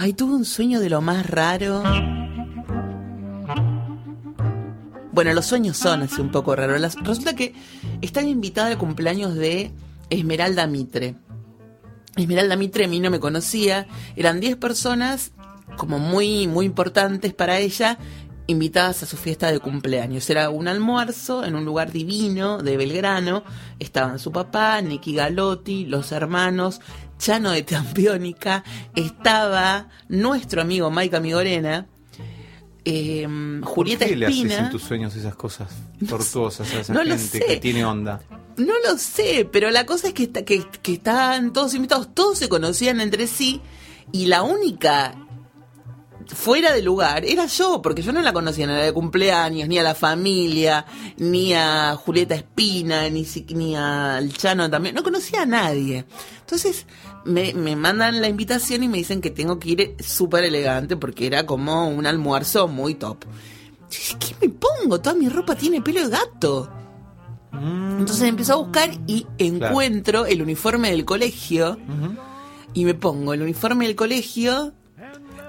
Ay, tuve un sueño de lo más raro. Bueno, los sueños son así un poco raros. Las- Resulta que estaba invitada al cumpleaños de Esmeralda Mitre. Esmeralda Mitre a mí no me conocía. Eran 10 personas como muy, muy importantes para ella, invitadas a su fiesta de cumpleaños. Era un almuerzo en un lugar divino de Belgrano. Estaban su papá, Nicky Galotti, los hermanos, Chano de Tampiónica. Estaba nuestro amigo Mike Amigorena. eh, Julieta ¿Por qué le haces Espina. en tus sueños esas cosas tortuosas a esa No lo gente sé. que tiene onda? No lo sé, pero la cosa es que, está- que, que estaban todos invitados, todos se conocían entre sí y la única fuera de lugar era yo, porque yo no la conocía ni a la de cumpleaños, ni a la familia, ni a Julieta Espina, ni, ni al Chano también, no conocía a nadie. Entonces me, me mandan la invitación y me dicen que tengo que ir súper elegante porque era como un almuerzo muy top. ¿Qué me pongo? Toda mi ropa tiene pelo de gato. Entonces empiezo a buscar y encuentro el uniforme del colegio y me pongo el uniforme del colegio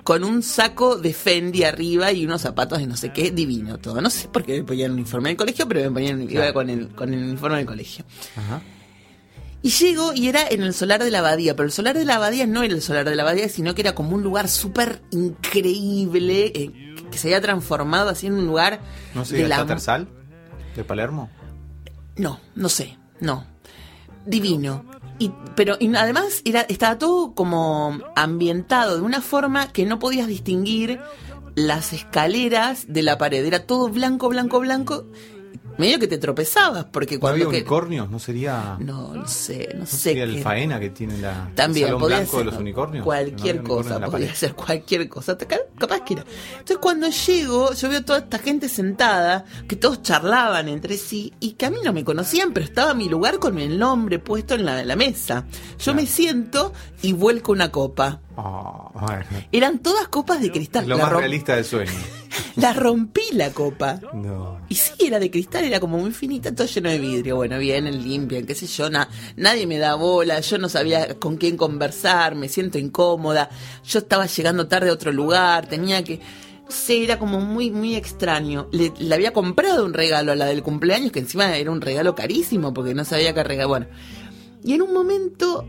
con un saco de Fendi arriba y unos zapatos de no sé qué, divino todo. No sé por qué me ponía el uniforme del colegio, pero me ponía, iba con el, con el uniforme del colegio. Ajá. Y llego y era en el solar de la abadía, pero el solar de la abadía no era el solar de la abadía, sino que era como un lugar súper increíble, eh, que se había transformado así en un lugar ¿No sé, de la de Palermo? No, no sé, no. Divino. Y, pero y además era, estaba todo como ambientado de una forma que no podías distinguir las escaleras de la pared. Era todo blanco, blanco, blanco. Medio que te tropezabas, porque ¿No cuando... había que- unicornios? ¿No sería, no, no sé, no no sé. sería el faena que tiene la, también el salón podía blanco ser de los unicornios? cualquier ¿No había unicornios cosa, podía ser cualquier cosa, Ca- capaz que era. Entonces cuando llego, yo veo toda esta gente sentada, que todos charlaban entre sí y que a mí no me conocían, pero estaba mi lugar con el nombre puesto en la, la mesa. Yo me siento y vuelco una copa. Ah, bueno. Eran todas copas de cristal. Lo La más realista del sueño. la rompí la copa. No. Y sí, era de cristal, era como muy finita, todo lleno de vidrio. Bueno, vienen, limpian, qué sé yo, na- nadie me da bola, yo no sabía con quién conversar, me siento incómoda. Yo estaba llegando tarde a otro lugar, tenía que. Sé, era como muy, muy extraño. Le, le había comprado un regalo a la del cumpleaños, que encima era un regalo carísimo, porque no sabía qué regalo. Bueno. Y en un momento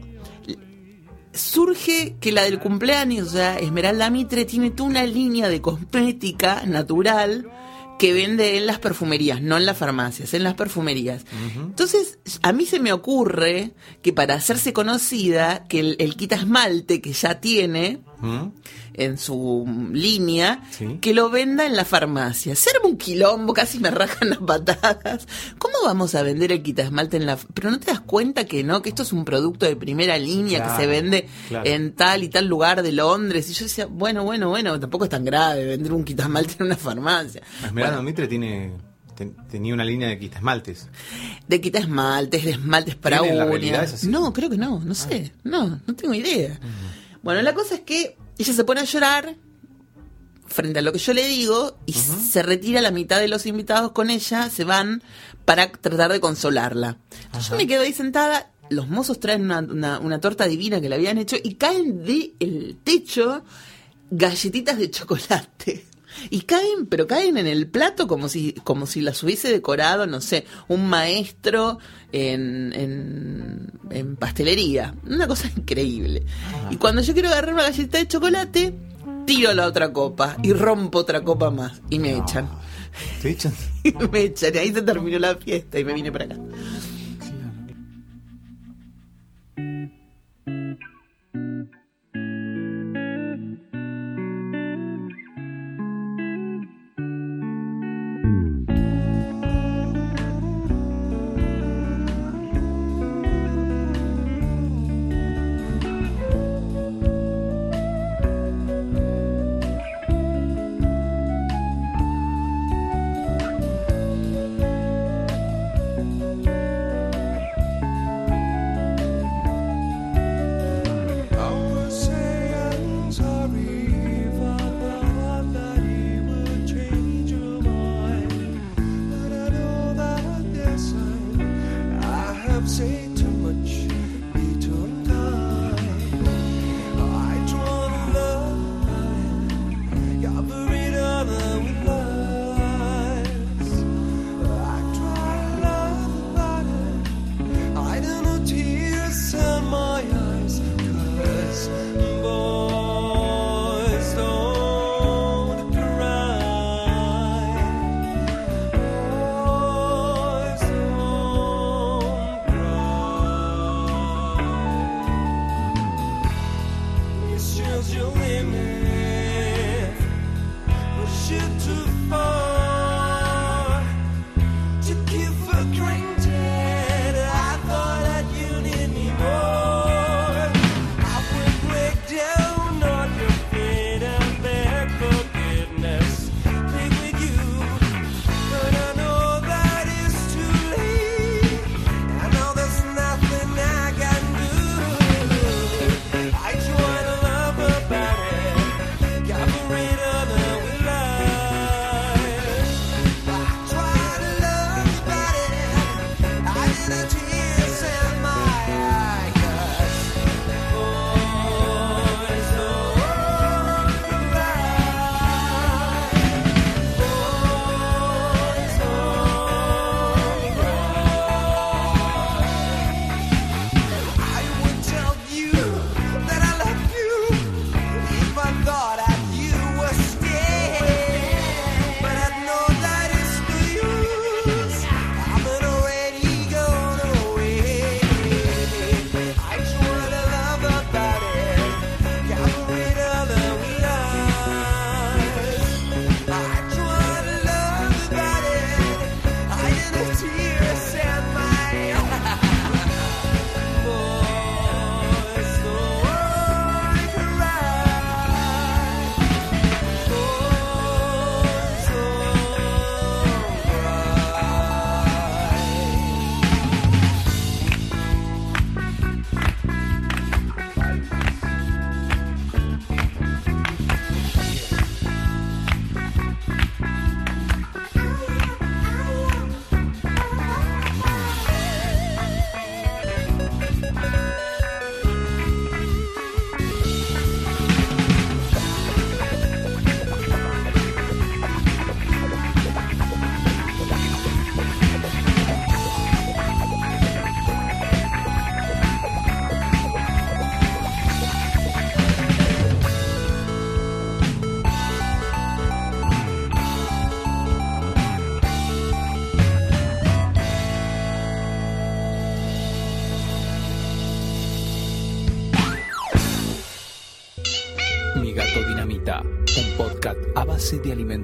surge que la del cumpleaños, o sea, Esmeralda Mitre tiene toda una línea de cosmética natural que vende en las perfumerías, no en las farmacias, en las perfumerías. Entonces, a mí se me ocurre que para hacerse conocida, que el, el quita esmalte que ya tiene ¿Mm? En su línea, Sí. que lo venda en la farmacia. Se arma un quilombo, casi me rajan las patadas. ¿Cómo vamos a vender el quita esmalte en la... Pero no te das cuenta que no, que esto es un producto de primera línea que se vende claro. en tal y tal lugar de Londres. Y yo decía, bueno, bueno, bueno, tampoco es tan grave vender un quita esmalte en una farmacia. Esmeralda Mitre tiene, ten- tenía una línea de quita esmaltes. De quita esmaltes, de esmaltes para ¿Tiene la realidad uñas. No, creo que no, no sé. No, no tengo idea. Bueno, la cosa es que ella se pone a llorar frente a lo que yo le digo y se retira la mitad de los invitados con ella, se van para tratar de consolarla. Entonces yo me quedo ahí sentada, los mozos traen una, una- una torta divina que le habían hecho y caen del techo galletitas de chocolate. Y caen, pero caen en el plato como si, como si las hubiese decorado, no sé, un maestro en, en, en pastelería. Una cosa increíble. Y cuando yo quiero agarrar una galletita de chocolate, tiro la otra copa y rompo otra copa más. Y me echan. ¿Te echan? Y me echan. Y ahí se terminó la fiesta y me vine para acá. I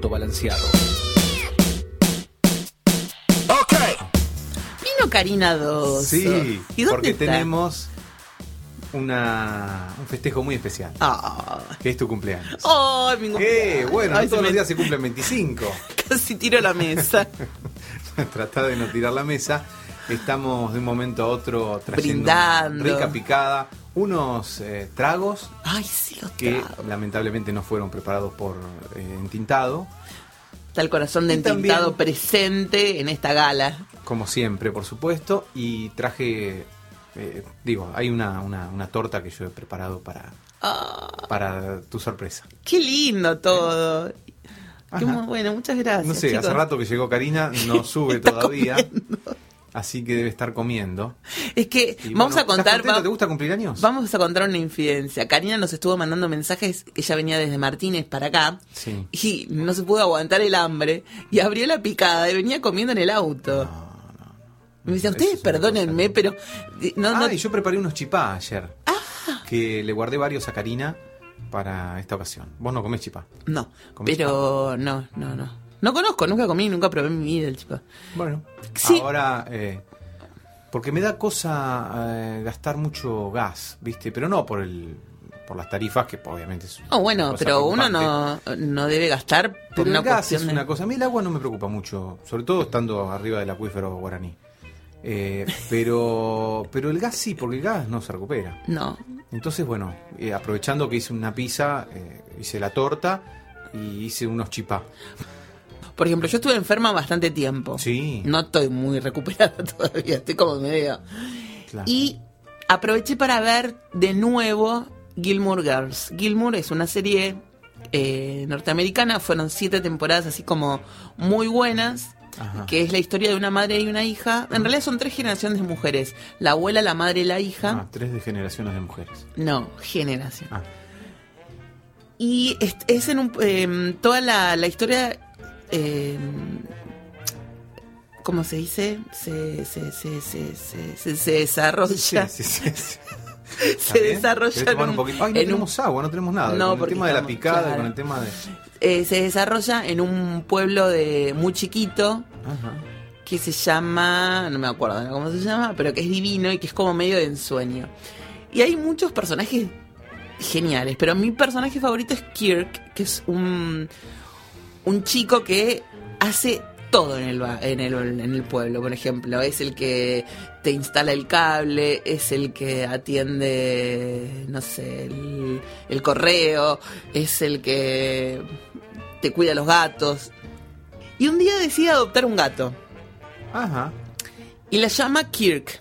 balanceado. Vino Karina 2. Sí, ¿Y dónde porque está? tenemos una, un festejo muy especial, Ah. que es tu cumpleaños. Ay, mi Eh, cumpleaños. bueno, Ay, todos se los me- días se cumplen 25. Casi tiro la mesa. Trata de no tirar la mesa. Estamos de un momento a otro trayendo Brindando. rica picada, unos eh, tragos Ay, sí, los que tragos. lamentablemente no fueron preparados por eh, Entintado, Está el corazón de Y también- entintado presente en esta gala. como siempre, por supuesto, y traje, eh, digo, hay una, una, una torta que yo he preparado para, Ah, para tu sorpresa. qué lindo todo. Qué bueno, muchas gracias. No sé, hace rato que llegó Karina, no sube todavía, así que debe estar comiendo. Es que Y vamos bueno, a contar. ¿Te gusta cumplir años? Vamos a contar una infidencia. Karina nos estuvo mandando mensajes que ella venía desde Martínez para acá. Sí. Y no se pudo aguantar el hambre. Y abrió la picada y venía comiendo en el auto. Me dice, Eso ustedes es una perdónenme, pero. eh, No, no- ah, y yo preparé unos chipá ayer. Que le guardé varios a Karina para esta ocasión. Vos no comés chipá. no, ¿Comés pero no, no, no. No conozco, nunca comí, nunca probé en mi vida el chico. Bueno, Sí. ahora. eh, porque me da cosa eh, gastar mucho gas, ¿viste? Pero no por el por las tarifas, que obviamente es. Oh, una bueno, cosa pero uno no, no debe gastar por Pero una el gas cuestión es de- una cosa. A mí el agua no me preocupa mucho, sobre todo estando arriba del acuífero guaraní. Eh, pero, pero el gas sí, porque el gas no se recupera. No. Entonces, bueno, eh, aprovechando que hice una pizza, eh, hice la torta y hice unos chipá. Por ejemplo, yo estuve enferma bastante tiempo. Sí. No estoy muy recuperada todavía, estoy como medio. Claro. Y aproveché para ver de nuevo Gilmore Girls. Gilmore es una serie eh, norteamericana, fueron siete temporadas así como muy buenas. Ajá. Que es la historia de una madre y una hija. En realidad son tres generaciones de mujeres: la abuela, la madre y la hija. Ah, tres de generaciones de mujeres. No, generación. Ah, Y es, es en un, em, toda la, la historia, em, ¿cómo se dice? Se, se, se, se, se, desarrolla. sí, sí, sí, sí. ¿Está se desarrolla ¿Querés en un, un poquito? Ay, no en un- tenemos agua, no tenemos nada. No, con el tema de la picada claro. con el tema de. eh, se desarrolla en un pueblo de muy chiquito Ajá. que se llama, no me acuerdo cómo se llama, pero que es divino y que es como medio de ensueño. Y hay muchos personajes geniales, pero mi personaje favorito es Kirk, que es un, un chico que hace todo en el, en, el, en el pueblo, por ejemplo. Es el que te instala el cable, es el que atiende, no sé, el, el correo, es el que te cuida los gatos. Y un día decide adoptar un gato Ajá. y la llama Kirk.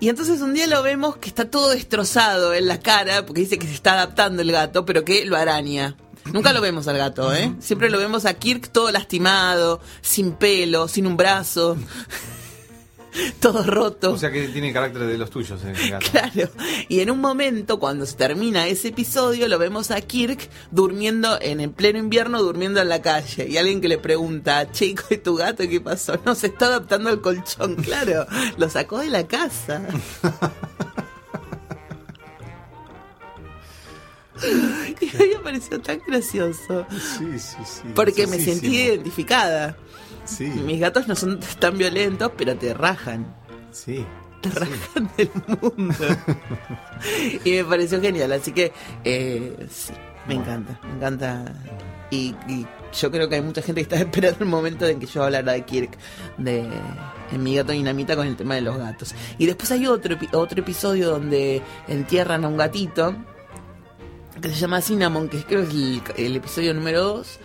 Y entonces un día lo vemos que está todo destrozado en la cara, porque dice que se está adaptando el gato, pero que lo araña. Nunca lo vemos al gato, ¿eh? Siempre lo vemos a Kirk todo lastimado, sin pelo, sin un brazo, todo roto. O sea que tiene carácter de los tuyos el gato. Claro. Y en un momento, cuando se termina ese episodio, lo vemos a Kirk durmiendo en el pleno invierno, durmiendo en la calle. Y alguien que le pregunta, chico, ¿y tu gato qué pasó? No, se está adaptando al colchón. Claro, lo sacó de la casa. Y a mí me pareció tan gracioso. Sí, sí, sí. Porque me sentí identificada. Sí, Mis gatos no son tan violentos, pero te rajan. sí. te rajan del mundo. y me pareció genial, así que eh, sí, me encanta, me encanta. Y, y yo creo que hay mucha gente que está esperando el momento en que yo hablara de Kirk, de en mi gato dinamita con el tema de los gatos. Y después hay otro, otro episodio donde entierran a un gatito que se llama Cinnamon, que creo que es el, el episodio número 2.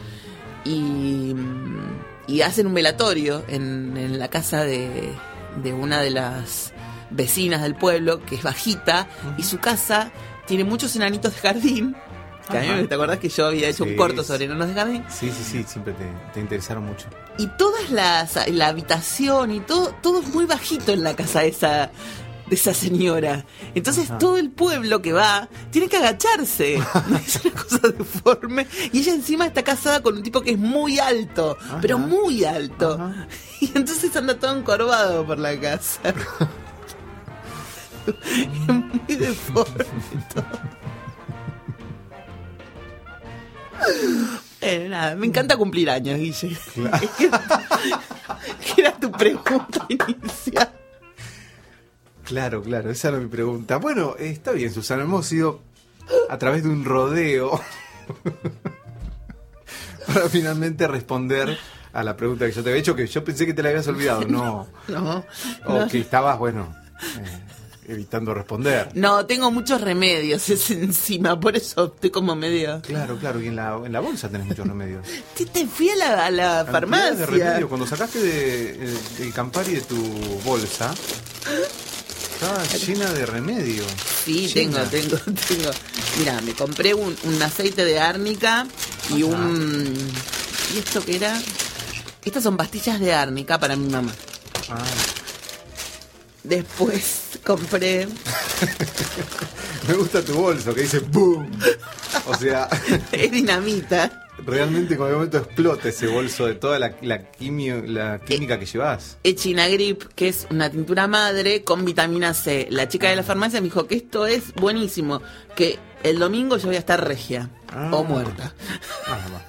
Y, y hacen un velatorio en, en la casa de, de una de las vecinas del pueblo, que es bajita, y su casa tiene muchos enanitos de jardín. Que a mí, Ajá. ¿te acordás que yo había hecho Sí, un corto sobre enanos de jardín? Sí, sí, sí, siempre te, te interesaron mucho. Y todas las, la habitación y todo, todo es muy bajito en la casa esa, de esa señora. Entonces Ajá. todo el pueblo que va tiene que agacharse. es una cosa deforme. Y ella encima está casada con un tipo que es muy alto, Ajá. pero muy alto. Ajá. Y entonces anda todo encorvado por la casa. es muy deforme todo. Eh, nada, me encanta cumplir años, Guille. ¿Qué era tu pregunta inicial? Claro, claro, esa era mi pregunta. Bueno, eh, está bien, Susana, hemos ido a través de un rodeo para finalmente responder a la pregunta que yo te había hecho, que yo pensé que te la habías olvidado, no. No, O no. que estabas, bueno, eh, evitando responder. No, tengo muchos remedios ese encima, por eso estoy como medio. Claro, claro, y en la, en la bolsa tenés muchos remedios. Te, te fui a la, a la Cantidad farmacia. de remedios. Cuando sacaste de, el, el Campari de tu bolsa, estaba llena de remedios. Sí, Llena. tengo, tengo, tengo. Mira, me compré un, un aceite de árnica y Ajá. un. ¿Y esto qué era? Estas son pastillas de árnica para mi mamá. Ah, Después compré. me gusta tu bolso que dice ¡Boom! O sea, es dinamita. Realmente con el momento explota ese bolso de toda la, la, quimio- la química que llevas. Echinagrip, que es una tintura madre con vitamina C. La chica de la farmacia me dijo que esto es buenísimo, que el domingo yo voy a estar regia Ah. o muerta. Ah, va.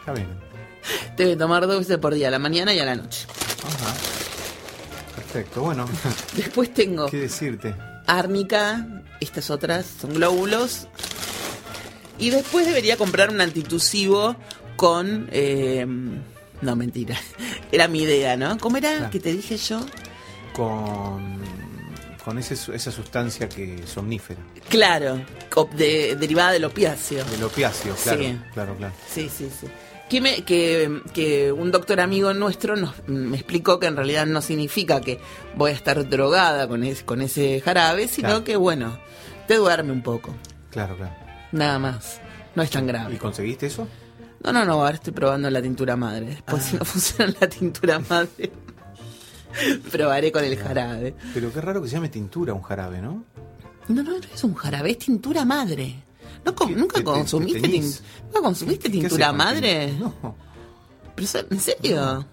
Está bien. Tengo que tomar dos veces por día, a la mañana y a la noche. Ajá. Perfecto, bueno, Después tengo ¿qué decirte? árnica, estas otras son glóbulos. Y después debería comprar un antitusivo con... eh, no, mentira. Era mi idea, ¿no? ¿Cómo era Claro. que te dije yo? Con, con ese, esa sustancia que es somnífera, Claro, de- derivada del opiáceo. el opiáceo, claro, Sí. claro, claro. Sí, sí, sí. Que, me- que, que un doctor amigo nuestro nos, me explicó que en realidad no significa que voy a estar drogada con, es- con ese jarabe, sino Claro. que, bueno, te duerme un poco. Claro, claro. Nada más. No es tan ¿Y grave. conseguiste eso? No, no, no, ahora estoy probando la tintura madre. Después, Ah. si no funciona la tintura madre, probaré con el jarabe. Pero qué raro que se llame tintura un jarabe, ¿no? No, no, no es un jarabe, es tintura madre. ¿No. ¿Nunca ¿Te- te- consumiste, te? ¿nunca consumiste ¿Qué tintura madre? No, ¿Pero, ¿En serio?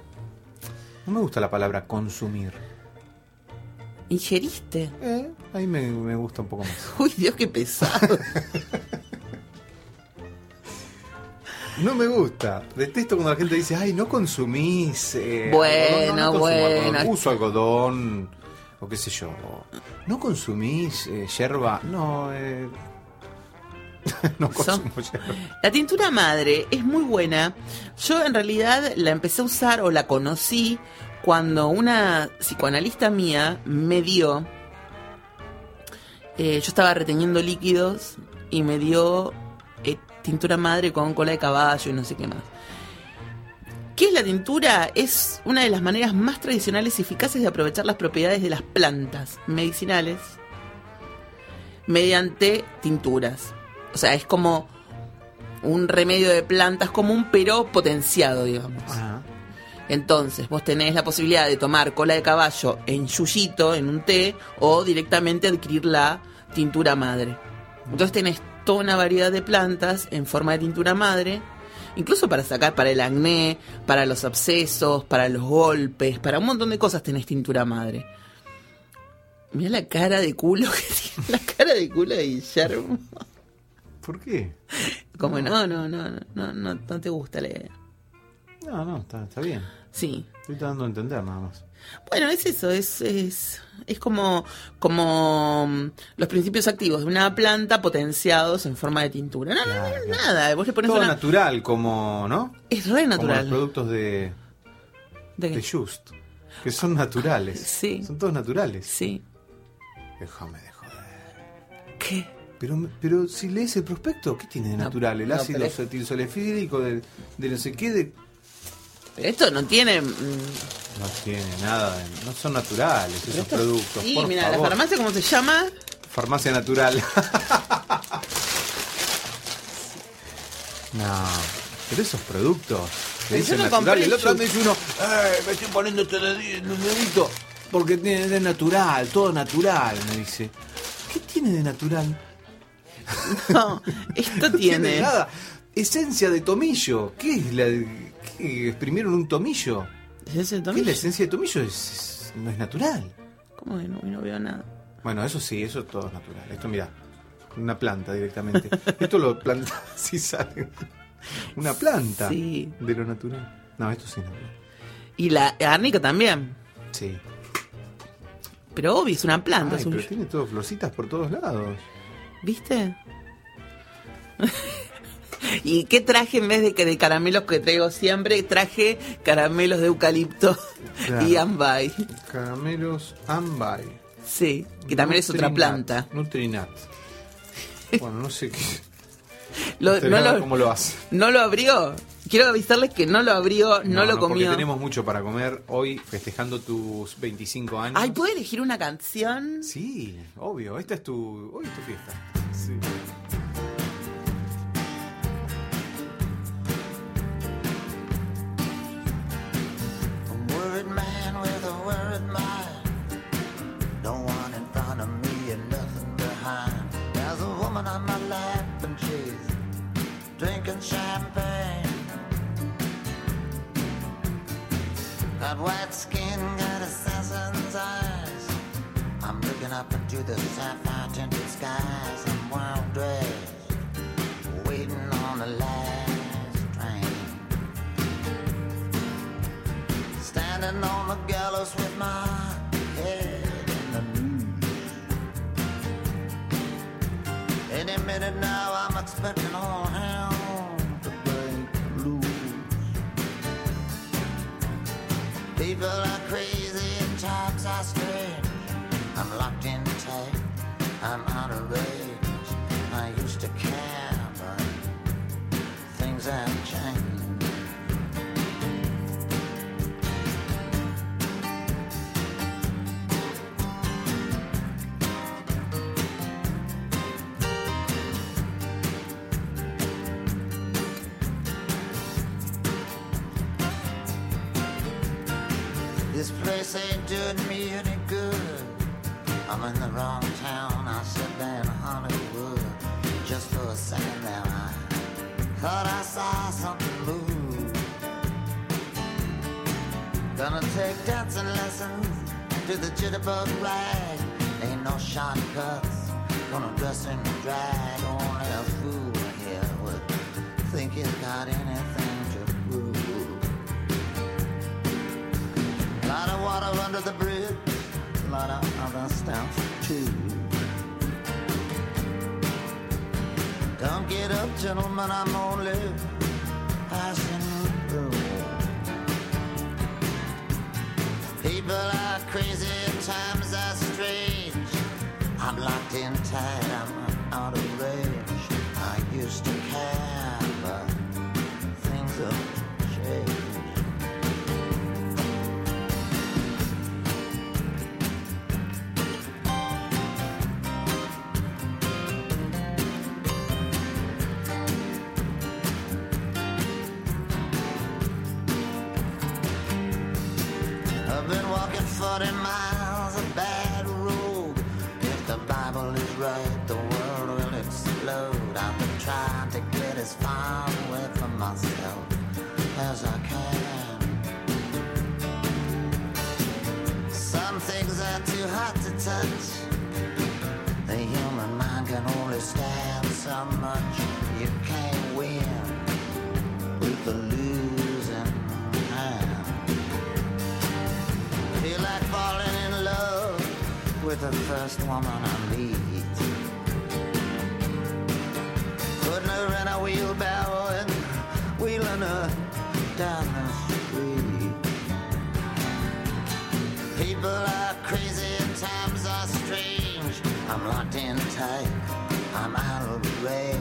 no me gusta la palabra consumir. Ingeriste. Eh, ahí me, me gusta un poco más. Uy, Dios, qué pesado. No me gusta. Detesto cuando la gente dice, ay, no consumís. eh, Bueno, algodón". No, no bueno. algodón. Uso algodón, o qué sé yo. No consumís eh, yerba. No, eh, no consumo yerba. La tintura madre es muy buena. Yo en realidad la empecé a usar o la conocí cuando una psicoanalista mía me dio. eh, yo estaba reteniendo líquidos y me dio eh, tintura madre con cola de caballo y no sé qué más. ¿Qué es la tintura? Es una de las maneras más tradicionales y eficaces de aprovechar las propiedades de las plantas medicinales mediante tinturas. O sea, es como un remedio de plantas común, pero potenciado, digamos. Ajá. Entonces, vos tenés la posibilidad de tomar cola de caballo en yuyito, en un té, o directamente adquirir la tintura madre. Entonces tenés toda una variedad de plantas en forma de tintura madre, incluso para sacar para el acné, para los abscesos, para los golpes, para un montón de cosas tenés tintura madre. Mira la cara de culo que tiene, la cara de culo de Guillermo. ¿Por qué? Como no, no, no, no, no, no, no te gusta la idea. No, no, está, está bien. Sí. Estoy tratando de entender nada más. Bueno, es eso, es, es, es como, como mm, los principios activos de una planta potenciados en forma de tintura. No, no, Claro, no, claro. nada, vos le pones Todo una... natural, como, ¿no? Es re Como los natural. productos de, ¿De de Just, que son naturales. Sí. Son todos naturales. Sí. Déjame de joder. ¿Qué? Pero, pero si lees el prospecto, ¿qué tiene de No, natural? El no, ácido pero acetilsolefídico de, de no sé qué, de, Pero esto no tiene... mm, no tiene nada, de- no son naturales esos esto- productos. Sí, mira, la farmacia, ¿cómo se llama? Farmacia natural. no, pero esos productos que dicen no natural, compré el otro me dice uno, "Eh, me estoy poniendo este dedito porque tiene de natural, todo natural, me dice. ¿Qué tiene de natural? No, esto No tiene tiene... nada. Esencia de tomillo. ¿Qué es la exprimieron un tomillo? ¿Es ese ¿Qué es tomillo? la esencia de tomillo? Es, es- no es natural. ¿Cómo que no, no veo nada? Bueno, eso sí, eso todo es natural. Esto mira, una planta directamente. esto lo planta si sale. Una planta Sí. de lo natural. No, esto sí es natural. Y la árnica también. Sí. Pero obvio, es una planta. Ay, es un- pero tiene todo florcitas por todos lados. ¿Viste? ¿Y qué traje en vez de que de caramelos que traigo siempre? Traje caramelos de eucalipto Claro. y ambay. Caramelos Ambay. Sí, que también es otra planta. Nutrinat. Bueno, no sé qué. Lo- no, lo, cómo lo hace. no lo abrió. Quiero avisarles que no lo abrió, no, lo Porque comió. tenemos mucho para comer hoy festejando tus 25 años. Ay, ¿puedo elegir una canción? Sí, obvio. Esta es tu. Hoy es tu fiesta. Sí. But. thought in my the first woman I meet. Putting her in a wheelbarrow and wheeling her down the street. People are crazy and times are strange. I'm locked in tight, I'm out of range.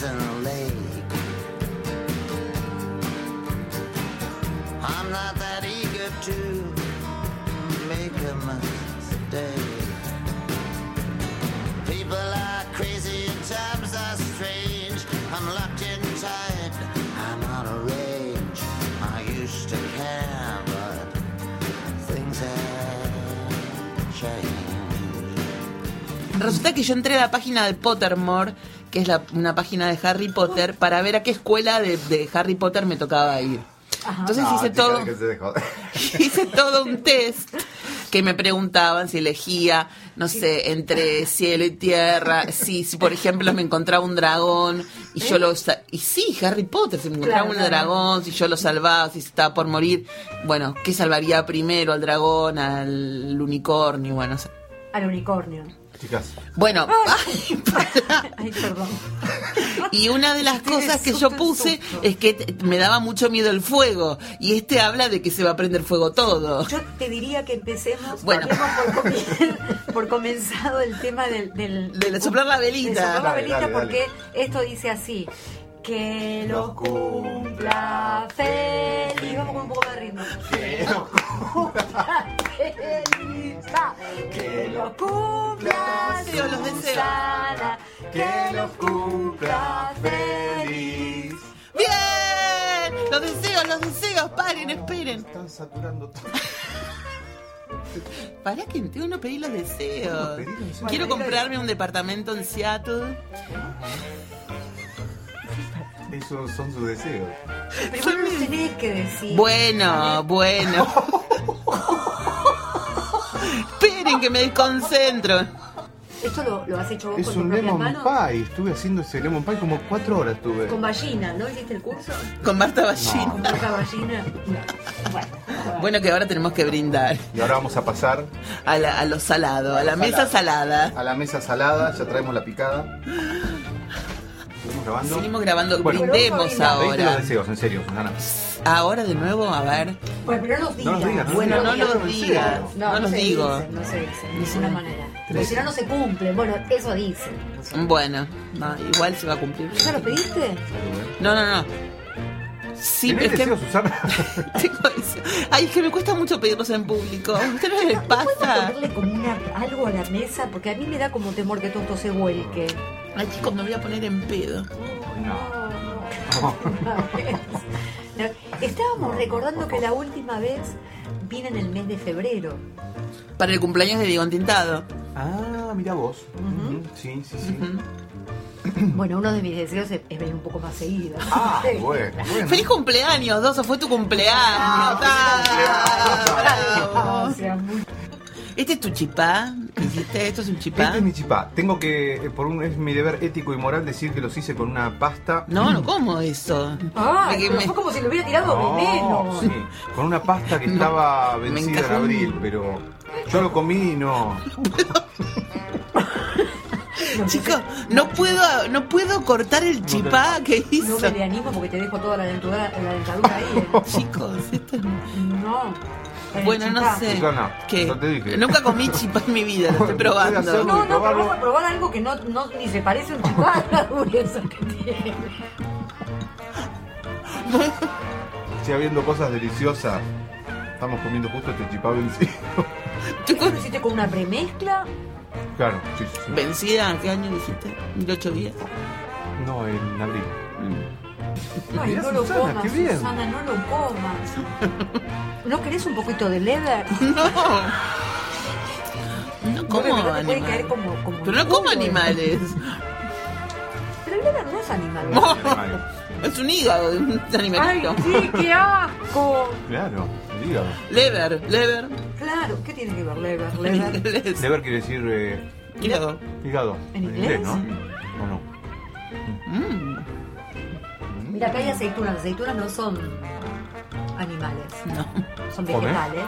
the lake. I'm not that eager to make a mistake. People are crazy, times are strange. I'm locked in tight, I'm out of range. I used to care, but things have changed. Resulta que yo entré a la página de Pottermore, que es la- una página de Harry Potter, para ver a qué escuela de, de Harry Potter me tocaba ir. Entonces hice todo, hice todo un test que me preguntaban si elegía, no sé, entre cielo y tierra, si, si por ejemplo me encontraba un dragón y yo lo y sí, Harry Potter, si me encontraba Claro, un claro. dragón, si yo lo salvaba, si estaba por morir, bueno, ¿qué salvaría primero al dragón, al unicornio? Bueno, o sea, Al unicornio. Chicas, bueno, ay, perdón. Y una de las cosas que yo puse susto. es que me daba mucho miedo el fuego. Y este habla de que se va a prender fuego todo. Yo te diría que empecemos, Bueno. por, comenzado el tema del... del De soplar la velita. de soplar la Dale, velita dale, porque esto dice así. Que lo cumpla feliz. Vamos con un poco de ritmo. Que lo cumpla feliz. Que lo cumpla Los deseos, los deseos. Susana. Que lo cumpla feliz. ¡Bien! Los deseos, los deseos. Paren, esperen. están saturando todo. Para que tengo no pedí los deseos. Quiero comprarme un departamento en Seattle. Esos son sus deseos. Pero vos no tenés que decir. Bueno, bueno. Esperen que me desconcentro. ¿Esto lo, lo has hecho vos Es con un propias lemon manos? pie. Estuve haciendo ese lemon pie como cuatro horas estuve. Con ballina, ¿no hiciste el curso? Con Marta Ballín. Con poca ballina. No. Bueno, Bueno, que ahora tenemos que brindar Y ahora vamos a pasar a, la- a lo salado, a la mesa salada. a la mesa salada. Ya traemos la picada. ¿Seguimos grabando? Seguimos grabando, Bueno. brindemos Pedite los ahora. deseos, en serio, Susana. Ahora de nuevo, a ver. Bueno, pero no los digas. No los digas, no Bueno, no los digas. No, No no los se digo. dicen, no se dicen, de ninguna manera. Porque si no, no se cumplen. Bueno, eso dicen. Bueno, no, igual se va a cumplir. ¿Ya lo pediste? No, no, no. Sí, ¿Tenés pero es que Susana? tengo eso. Ay, es que me cuesta mucho pedirlos en público. ¿A ustedes no les ¿Podemos pasa? ponerle como una, algo a la mesa? Porque a mí me da como temor que todo esto se vuelque. Ay, chicos, me voy a poner en pedo. No. No, Estábamos recordando que la última vez vine en el mes de febrero. Para el cumpleaños de Diego Tintado. Ah, mira vos. Sí, sí, sí. Bueno, uno de mis deseos es, venir un poco más seguido. Ah, bueno, bueno. ¡Feliz cumpleaños, Doso! Fue tu cumpleaños. Ah, Ah, bravo. Gracias, muy- ¿Este es tu chipá? ¿Qué hiciste? ¿Esto es un chipá? Este es mi chipá. Tengo que, eh, por un, es mi deber ético y moral decir que los hice con una pasta. No, no como eso. Ah, pero me- fue como si le hubiera tirado No, veneno. sí, con una pasta que estaba vencida en abril, pero yo lo comí y no. Chicos, no puedo, no puedo cortar el chipá que hizo. No me le animo porque te dejo toda la dentadura, la dentadura ahí. ¿eh? Chicos, esto es- No. Bueno, no sé. Susana, ¿Qué? ya te dije. Nunca comí chipá en mi vida, lo estoy probando. No, no, pero vamos a probar algo que no, no ni se parece a un chipá, la dureza que tiene. Sigue habiendo cosas deliciosas. Estamos comiendo justo este chipá vencido. ¿Esto lo hiciste con una premezcla? Claro, sí, sí, sí. ¿Vencida? ¿Qué año dijiste? ¿18 días? No, en abril. Ay, Mirá, no lo Susana, comas, qué bien. Susana, no lo comas. ¿No querés un poquito de leather? No. No como puede caer animales. como, como Pero no como polvo. animales. Pero el leather no es animal. No. Es un hígado de un Ay, animalito. sí, qué asco. Claro, el hígado. Lever, lever. Claro, ¿qué tiene que ver leather? inglés. Deber quiere decir eh, Hígado. hígado. ¿En inglés? ¿no? ¿O no? Mm, Mira, acá hay aceitunas. Las aceitunas no son animales, no. son ¿Come? vegetales.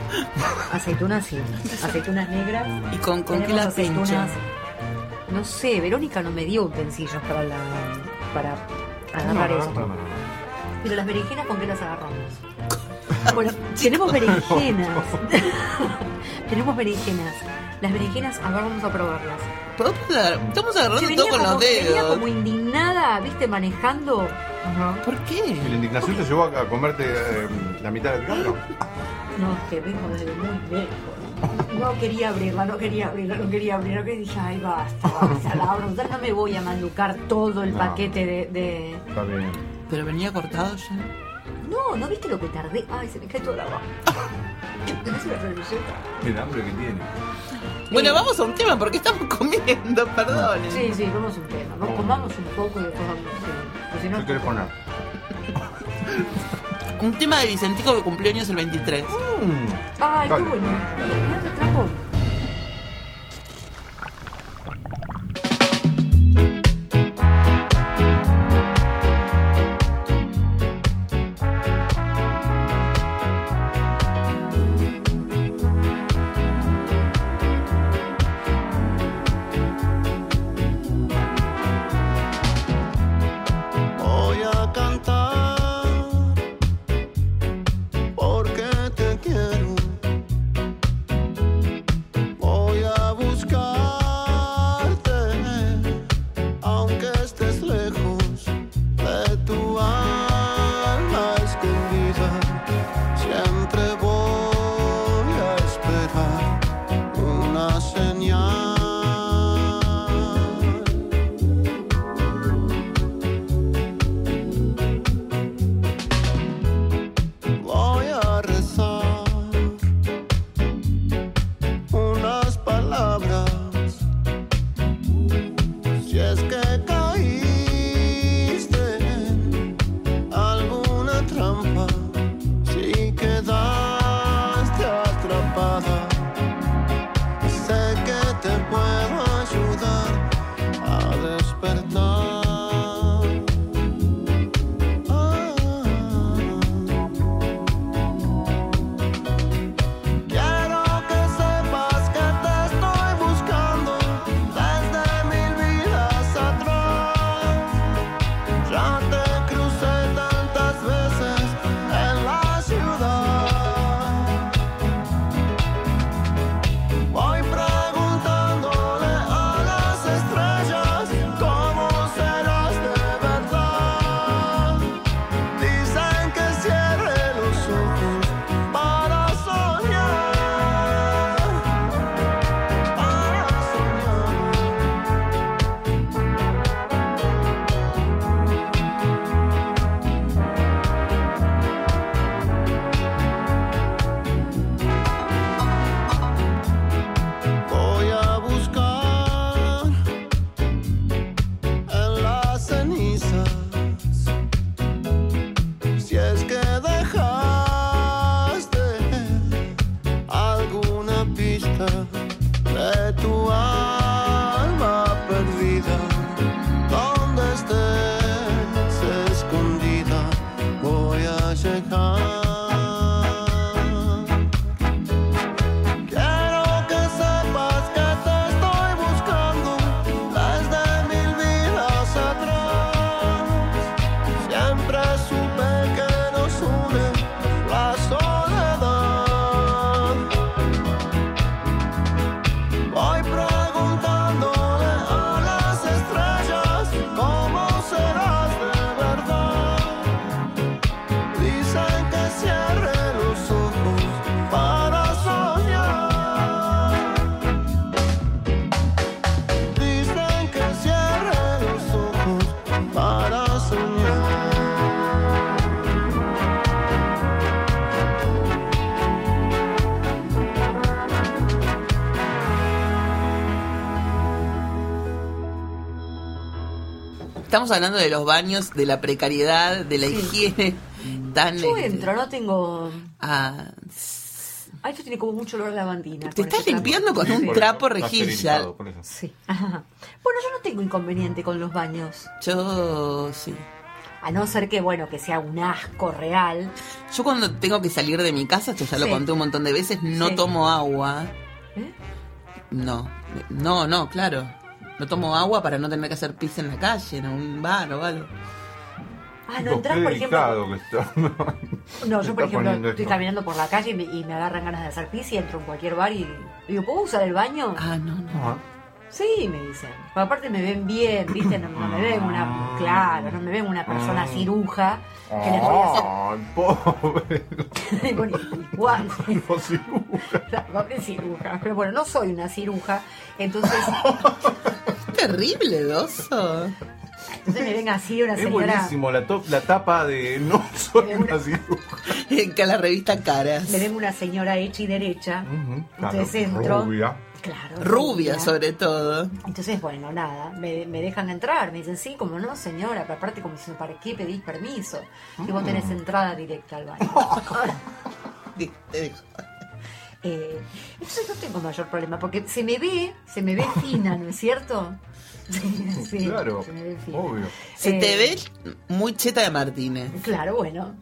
Aceitunas sí. Aceitunas negras. ¿Y con, con qué Tenemos la pincho? aceitunas. No sé, Verónica no me dio utensilios para la para agarrar No, no, eso. no, no, no. Pero las berenjenas, ¿con qué las agarramos? Bueno, tenemos berenjenas. tenemos berenjenas. Las berenjenas, a ver, vamos a probarlas. ¿Podemos agarrar- Estamos agarrando todo venía con como, los venía dedos. como indignada, ¿viste? Manejando. ¿Por ¿Y qué? la indignación te llevó a comerte eh, la mitad del carro? No, es que vengo desde muy lejos. No quería abrirla, no quería abrirla, no quería abrirla. Que dije, ay, basta, basta, la abro. Ya no me voy a manducar todo el No. paquete de, de- Está bien. Pero venía cortado ya. No, ¿no viste lo que tardé? Ay, se me cae todo el agua. ¿Tenés una servilleta? El hambre que tiene. Bueno, vamos a un tema porque estamos comiendo, perdón. Sí, sí, vamos a un tema. Vamos, comamos un poco y después vamos a un tema. Porque si no- ¿Qué querés poner? Un tema de Vicentico que cumplió años el 23. Ay, qué bueno. Estamos hablando de los baños, de la precariedad, de la Sí. higiene tan... Yo este, entro, no tengo. ah, Ay, esto tiene como mucho olor a lavandina. te estás trapo. limpiando con un trapo rejilla. Sí. Ajá. Bueno, yo no tengo inconveniente con los baños. Yo sí. A no ser que, bueno, que sea un asco real. Yo cuando tengo que salir de mi casa, esto ya lo conté un montón de veces, no Sí. tomo agua. ¿Eh? No, no, no, claro. No tomo agua para no tener que hacer pis en la calle, en un bar o algo. Ah, no entras, por ejemplo. delicado que está. No, yo por ejemplo estoy esto. caminando por la calle y me, y me agarran ganas de hacer pis y entro en cualquier bar y digo, ¿puedo usar el baño? Ah, no, no. Ah, Sí, me dicen. Pero aparte me ven bien, ¿viste? No, no me ven una, claro, no me ven una persona ciruja que les voy a hacer. Ay, pobre. Bueno, igual. No ciruja. Que ciruja. Pero bueno, no soy una ciruja. Entonces, Terrible, Doso. entonces me ven así una Es señora. buenísimo la, top- la tapa de No soy una ciruja. Que a la revista Caras. Me ven una señora hecha y derecha. Ujú, claro, Entonces entro. rubia. Claro. Rubia, sobre todo. Entonces, bueno, nada, me, me dejan entrar. Me dicen, sí, como no, señora. Pero aparte, como diciendo, ¿para qué pedís permiso? Si vos tenés entrada directa al baño. Te. Eh, entonces no tengo mayor problema, porque se me ve, se me ve fina, ¿no es cierto? Sí, Claro, se me ve fina. obvio. Se Eh, te ve muy cheta de Martínez. Claro, bueno,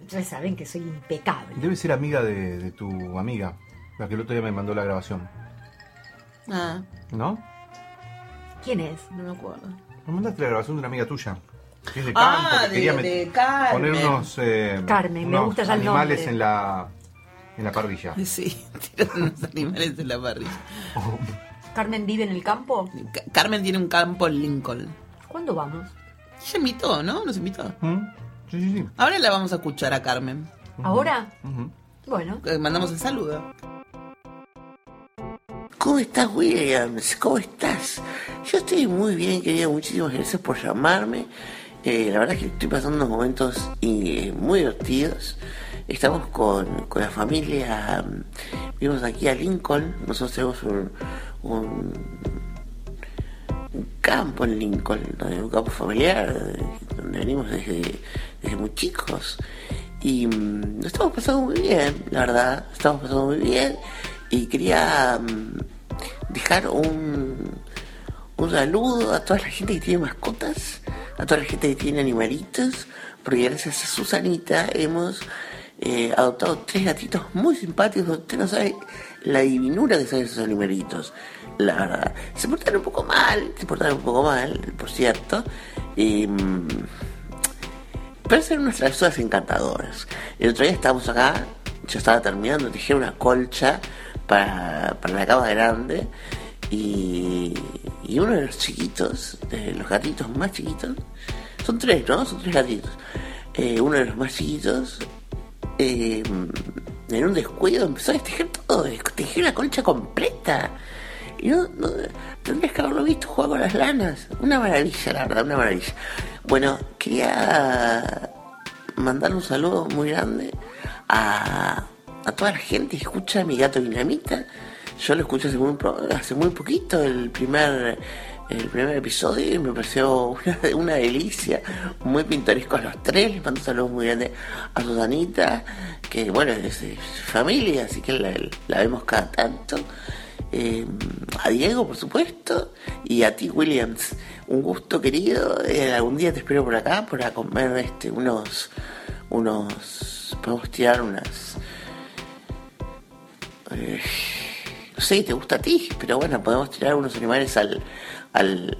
ustedes saben que soy impecable. Debe ser amiga de, de tu amiga, la que el otro día me mandó la grabación. Ah, ¿No? ¿Quién es? no me acuerdo. Me mandaste la grabación de una amiga tuya. Que es de campo, Ah, que de- quería met- de Carmen. poner unos, eh, Carmen, me gusta ya el animales nombre. en la, en la parrilla. Sí, tiran unos animales en la parrilla. ¿Carmen vive en el campo? Ca- Carmen tiene un campo en Lincoln. ¿Cuándo vamos? Ella invitó, ¿no? Nos invitó. ¿Mm? Sí, sí, sí. Ahora la vamos a escuchar a Carmen. ¿Ahora? Bueno, Eh, Mandamos el saludo. ¿Cómo estás, Williams? ¿Cómo estás? Yo estoy muy bien, querida. Muchísimas gracias por llamarme. Eh, la verdad es que estoy pasando unos momentos eh, muy divertidos. Estamos con, con la familia. mm, Vimos aquí a Lincoln. Nosotros tenemos un, un, campo en Lincoln, ¿no? un campo familiar, donde venimos desde, desde muy chicos. Y mm, lo estamos pasando muy bien, la verdad. Estamos pasando muy bien. Y quería mm, dejar un, un saludo a toda la gente que tiene mascotas, a toda la gente que tiene animalitos, porque gracias a Susanita hemos eh, adoptado tres gatitos muy simpáticos. Usted no sabe la divinura que son esos animalitos. La verdad, se portaron un poco mal, se portaron un poco mal, por cierto. Mm, pero son unas travesuras encantadoras. El otro día estábamos acá, yo estaba terminando de tejer una colcha para, para la cama grande y, y uno de los chiquitos, de los gatitos más chiquitos, son tres, ¿no? Son tres gatitos. Eh, uno de los más chiquitos, eh, en un descuido, empezó a tejer todo, tejer la colcha completa. Y no, no, tendrías que haberlo visto jugar con las lanas. Una maravilla, la verdad, una maravilla. Bueno, quería mandar un saludo muy grande a, a toda la gente que escucha Mi Gato Dinamita. Yo lo escuché hace muy, hace muy poquito, el primer, el primer episodio, y me pareció una, una delicia, muy pintoresco a los tres. Les mando un saludo muy grande a Susanita, que bueno, es familia, así que la, vemos cada tanto. Eh, a Diego, por supuesto, y a ti, Williams. Un gusto, querido. Eh, algún día te espero por acá para comer este, unos. unos. Podemos tirar unas. Eh, no sé te gusta a ti, pero bueno, podemos tirar unos animales al. al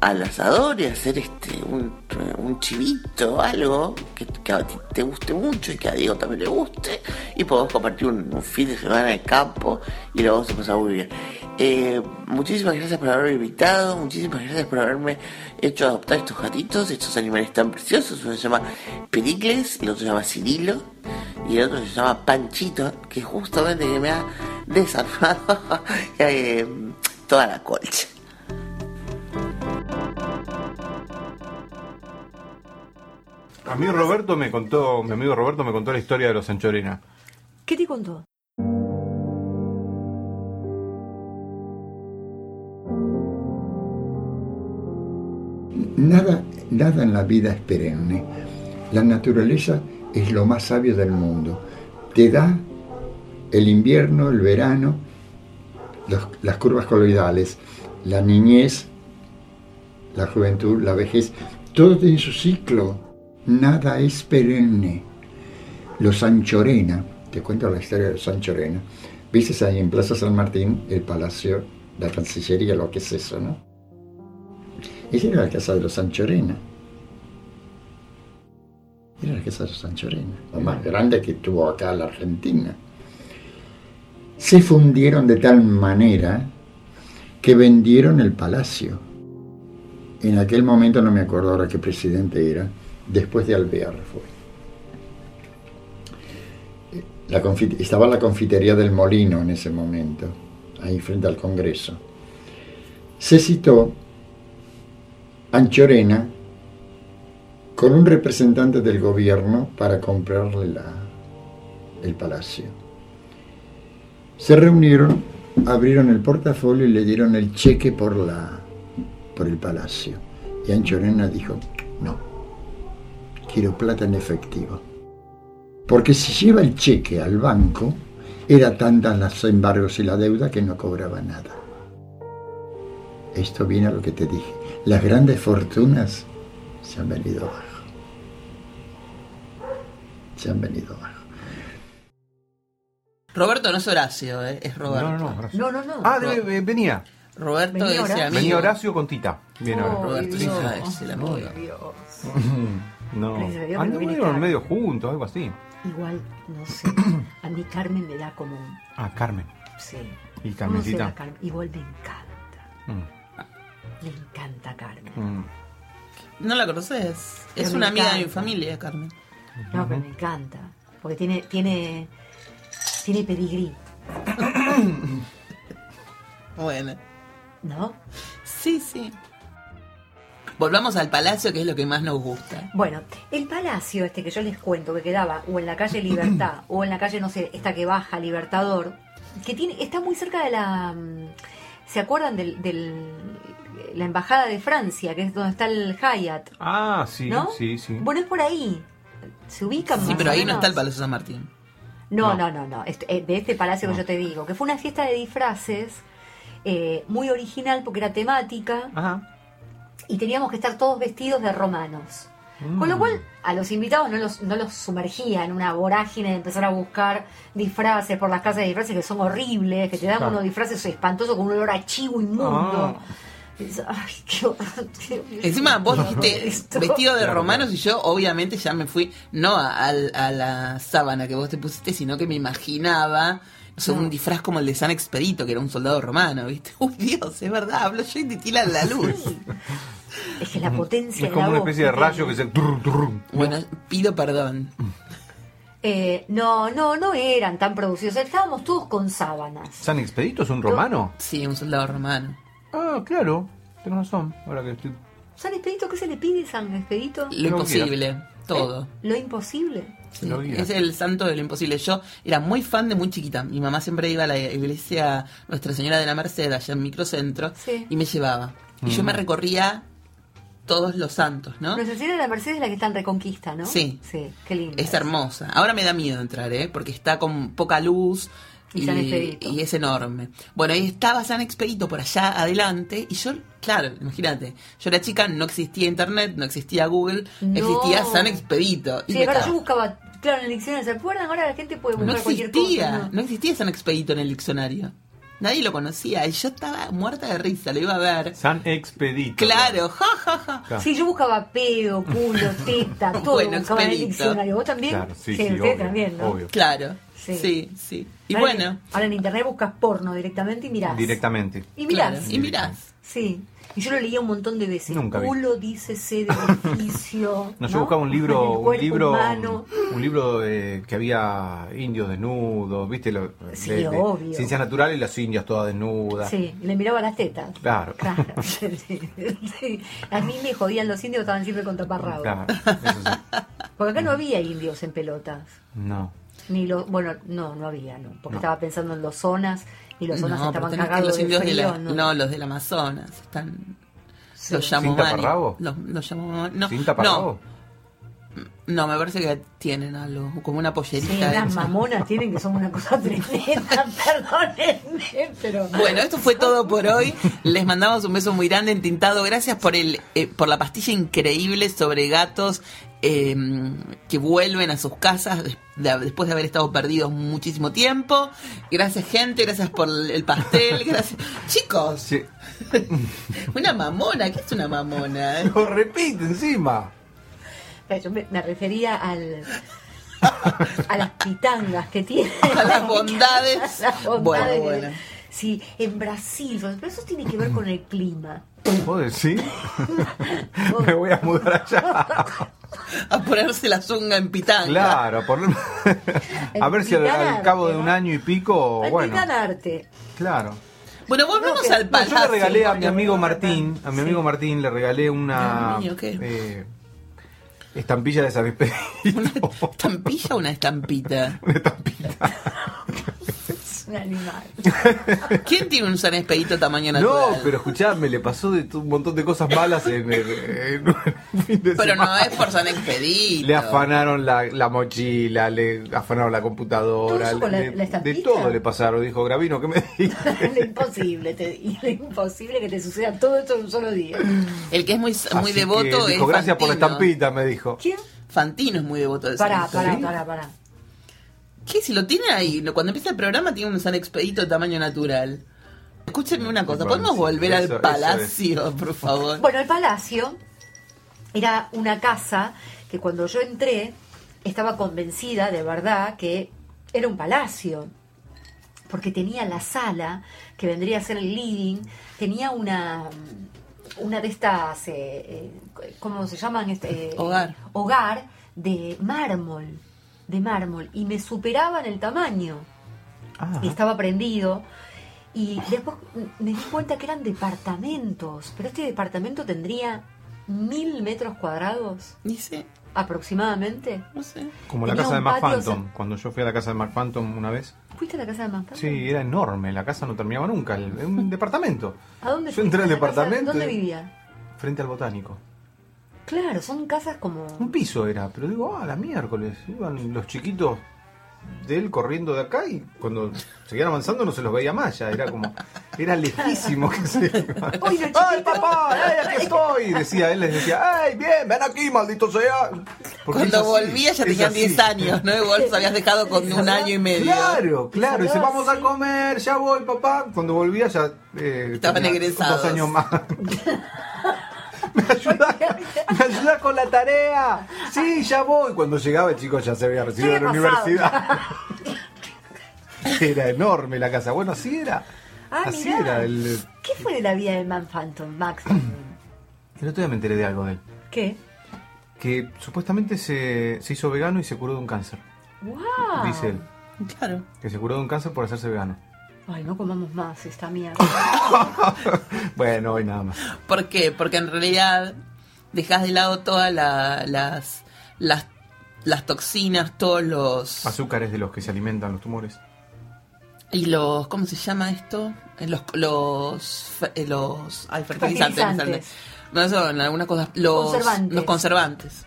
al asador y hacer este un, un chivito algo que, a ti te guste mucho y que a Diego también le guste y podemos compartir un, fin de semana en el campo y lo vamos a pasar muy bien. Eh, muchísimas gracias por haberme invitado, muchísimas gracias por haberme hecho adoptar estos gatitos, estos animales tan preciosos. Uno se llama Pericles, el otro se llama Cirilo y el otro se llama Panchito, que justamente me ha desarmado eh, toda la colcha. A mí Roberto me contó, mi amigo Roberto me contó la historia de los Anchorena. ¿qué te contó? Nada, nada en la vida es perenne. La naturaleza es lo más sabio del mundo. Te da el invierno, el verano, los- las curvas coloidales, la niñez, la juventud, la vejez, todo tiene su ciclo. Nada es perenne. Los Anchorena, te cuento la historia de los Anchorena. Viste ahí en Plaza San Martín el palacio, la Cancillería, lo que es eso, ¿no? Esa era la casa de los Anchorena. Era la casa de los Anchorena, la más grande que tuvo acá la Argentina. Se fundieron de tal manera que vendieron el palacio. En aquel momento no me acuerdo ahora qué presidente era, después de Alvear fue. La estaba la confitería del Molino en ese momento, ahí frente al Congreso. Se citó Anchorena con un representante del gobierno para comprarle la- el palacio. Se reunieron, abrieron el portafolio y le dieron el cheque por, la, por el palacio. Y Anchorena dijo, no, quiero plata en efectivo. Porque si lleva el cheque al banco, era tantas los embargos y la deuda que no cobraba nada. Esto viene a lo que te dije. Las grandes fortunas se han venido abajo. Se han venido abajo. Roberto no es Horacio, eh, es Roberto. No, no, no. Horacio. No, no, no. Ah, de- de- venía. Roberto Venía Horacio. amigo. Venía Horacio con Tita. Viene ahora. Roberto Dios. Ay, se veía que no Anduvieron medio juntos, algo así. Igual, no sé. A mí Carmen me da como un. Ah, Carmen. Sí. Y No sé, Carmencita. Carmen. Igual me encanta. Mm, Me encanta Carmen. mm. No la conoces. Pero Es una amiga de mi familia, Carmen. No, pero me encanta. Porque tiene, tiene, tiene pedigrí, Bueno. ¿no? Sí, sí. Volvamos al palacio, que es lo que más nos gusta. Bueno, el palacio este que yo les cuento, que quedaba o en la calle Libertad, o en la calle, no sé, esta que baja, Libertador, que tiene, está muy cerca de la... mm, ¿Se acuerdan del, del- la embajada de Francia, que es donde está el Hyatt? Ah, sí, ¿No? sí, sí. Bueno, es por ahí. ¿Se ubican Sí, más pero o ahí no está el Palacio San Martín. No, No. no, no, no. Est- eh, De este palacio No. que yo te digo, que fue una fiesta de disfraces eh, muy original porque era temática Ajá. Y teníamos que estar todos vestidos de romanos. Con lo Mm. cual, a los invitados no los, no los sumergía en una vorágine de empezar a buscar disfraces por las casas de disfraces que son horribles, que te dan Claro. unos disfraces espantosos con un olor a chivo inmundo. Ah. Ay, qué horror. Encima vos dijiste Esto. vestido de romanos y yo obviamente ya me fui, no a, al- a la sábana que vos te pusiste, sino que me imaginaba o sea, No. un disfraz como el de San Expedito, que era un soldado romano, ¿viste? Uy, Dios, es verdad, hablo yo y te la luz. Es que la potencia Es de como la una voz especie de rayo que se. Bueno, pido perdón. Eh, no, no, no eran tan producidos. Estábamos todos con sábanas. ¿San Expedito es un romano? Sí, un soldado romano. Ah, claro. Tienes razón. Ahora que estoy. ¿San Expedito qué se le pide, San Expedito? Lo imposible, todo. Lo imposible. Sí, es el santo de lo imposible. Yo era muy fan de muy chiquita. Mi mamá siempre iba a la iglesia Nuestra Señora de la Merced, allá en Microcentro, Sí. y me llevaba. Y yo me recorría todos los santos, ¿no? Nuestra Señora de la Mercedes es la que está en Reconquista, ¿no? Sí. Sí, qué linda. Es hermosa. Ahora me da miedo entrar, ¿eh? Porque está con poca luz. Y San Expedito. y es enorme. Bueno, ahí estaba San Expedito por allá adelante y yo, claro, imagínate, yo era chica, no existía internet, no existía Google, No. existía San Expedito. Y Sí, estaba- yo buscaba, claro, en el diccionario, ¿se acuerdan? Ahora la gente puede buscar No cualquier cosa. existía, ¿no? no existía San Expedito en el diccionario. Nadie lo conocía y yo estaba muerta de risa, lo iba a ver. San Expedito. Claro, ja, ja, ja. Claro. Sí, yo buscaba pedo, culo, teta, todo Bueno, buscaba en el diccionario. ¿Vos también? Claro, sí, sí, obvio, también, ¿no? obvio. Claro, Sí. sí, sí. Y Ahora bueno, en- ahora en internet buscas porno directamente y mirás. Directamente. Y mirás. claro, y mirás. Sí. Y yo lo leía un montón de veces. Nunca vi. Culo, dícese del edificio. No, yo buscaba un libro, un libro, humano. un libro de, que había indios desnudos, viste, Lo- Sí, de, de obvio. ciencias naturales y las indias todas desnudas. Sí, y le miraba las tetas. Claro. Claro. sí. A mí me jodían los indios, estaban siempre con taparrabo. Claro, eso sí. Porque acá no había indios en pelotas. No. Ni los, bueno, no, no había, no. Porque No. estaba pensando en los zonas y los zonas no, estaban cagados los de indios de frío, la- no. no, los del Amazonas están Sí. Los llamo ¿Sin Mani. Los, los llamo Mani. No, me parece que tienen algo, como una pollerita. Sí, las mamonas tienen que son una cosa tremenda, perdónenme, pero... Bueno, esto fue todo por hoy. Les mandamos un beso muy grande en Tintado. Gracias por el eh, por la pastilla increíble sobre gatos eh, que vuelven a sus casas des- de- después de haber estado perdidos muchísimo tiempo. Gracias gente, gracias por el pastel, gracias. Chicos, Sí. una mamona, ¿qué es una mamona? Lo repite encima. Yo me, me refería al... a las pitangas que tiene. A las bondades. A las bondades Bueno, bueno. Sí, en Brasil, pero eso tiene que ver con el clima. ¿Vos decís? Me voy a mudar allá. A ponerse la zunga en pitanga. Claro, a poner- a ver si al, al cabo de un año y pico, Al bueno, pitanarte. claro. Bueno, volvemos No, que- al No, yo le regalé a mi amigo Martín, a mi Sí. amigo Martín le regalé una Dios mío, ¿qué? eh, estampilla de San Expedito. ¿Estampilla o una estampita? Una estampita. Es un animal. ¿Quién tiene un San Expedito tamaño No, natural? pero escuchame, le pasó de tu- un montón de cosas malas en, el- en fin de Pero no es por San Expedito. Le afanaron la, la mochila, le afanaron la computadora, ¿Todo eso con la- le- la de todo le pasaron. Dijo, Gravino, ¿qué me dijiste? lo imposible, te digo, lo imposible que te suceda todo esto en un solo día. El que es muy, muy Así devoto que es dijo, gracias por la Fantino. estampita, me dijo. ¿Quién? Fantino es muy devoto de San Pará, pará, pará, pará. ¿Qué? Si lo tiene ahí, cuando empieza el programa tiene un San Expedito de tamaño natural. Escúchenme una cosa, ¿podemos volver eso- al es. palacio, por favor? Bueno, el palacio era una casa que cuando yo entré estaba convencida de verdad que era un palacio. Porque tenía la sala, que vendría a ser el living, tenía una una de estas, eh, eh, ¿cómo se llaman? Este, eh, Hogar. Hogar de mármol, de mármol, y me superaban el tamaño. Ah, y estaba prendido. Y después me di cuenta que eran departamentos, pero este departamento tendría mil metros cuadrados aproximadamente. no sé. como la casa de Mark Phantom. Cuando yo fui a la casa de Mark Phantom una vez. ¿Fuiste a la casa de Manfred? Sí, era enorme, la casa no terminaba nunca, el- era un departamento. ¿A dónde Yo entré al departamento ¿Dónde vivía? Frente al botánico. Claro, son casas como... Un piso era, pero digo, ah, la miércoles. Iban los chiquitos de él corriendo de acá y cuando seguían avanzando no se los veía más, ya era como, era lejísimo que se iban. ¡Ay, papá! ¡Ay, aquí estoy! Y decía, él les decía, ¡ay, bien, ven aquí, maldito sea! Porque Cuando volvías ya tenían así. 10 años, ¿no? Igual los habías dejado con un año y medio. Claro, claro. Dice, Salió vamos a comer, ya voy, papá. Cuando volvía ya... Eh, Estaban egresados. Dos años más. ¿Me ayuda, ¿Me ayuda con la tarea? Sí, ya voy. Cuando llegaba el chico ya se había recibido de la pasado. universidad. Era enorme la casa. Bueno, así era. Ah, así mirá. era. El, ¿Qué fue de la vida del Man Phantom, Max? el otro día me enteré de algo de él. ¿Qué? Que supuestamente se, se hizo vegano y se curó de un cáncer. ¡Wow! Dice él. Claro. Que se curó de un cáncer por hacerse vegano. Ay, no comamos más esta mierda. Bueno, hoy nada más. ¿Por qué? Porque en realidad dejas de lado todas la- las, las, las toxinas, todos los... Azúcares de los que se alimentan los tumores. Y los, ¿cómo se llama esto? Eh, Los, los, eh, los, ay, fertilizantes. Fertilizantes. No, eso en algunas cosas. Los Conservantes. Los conservantes.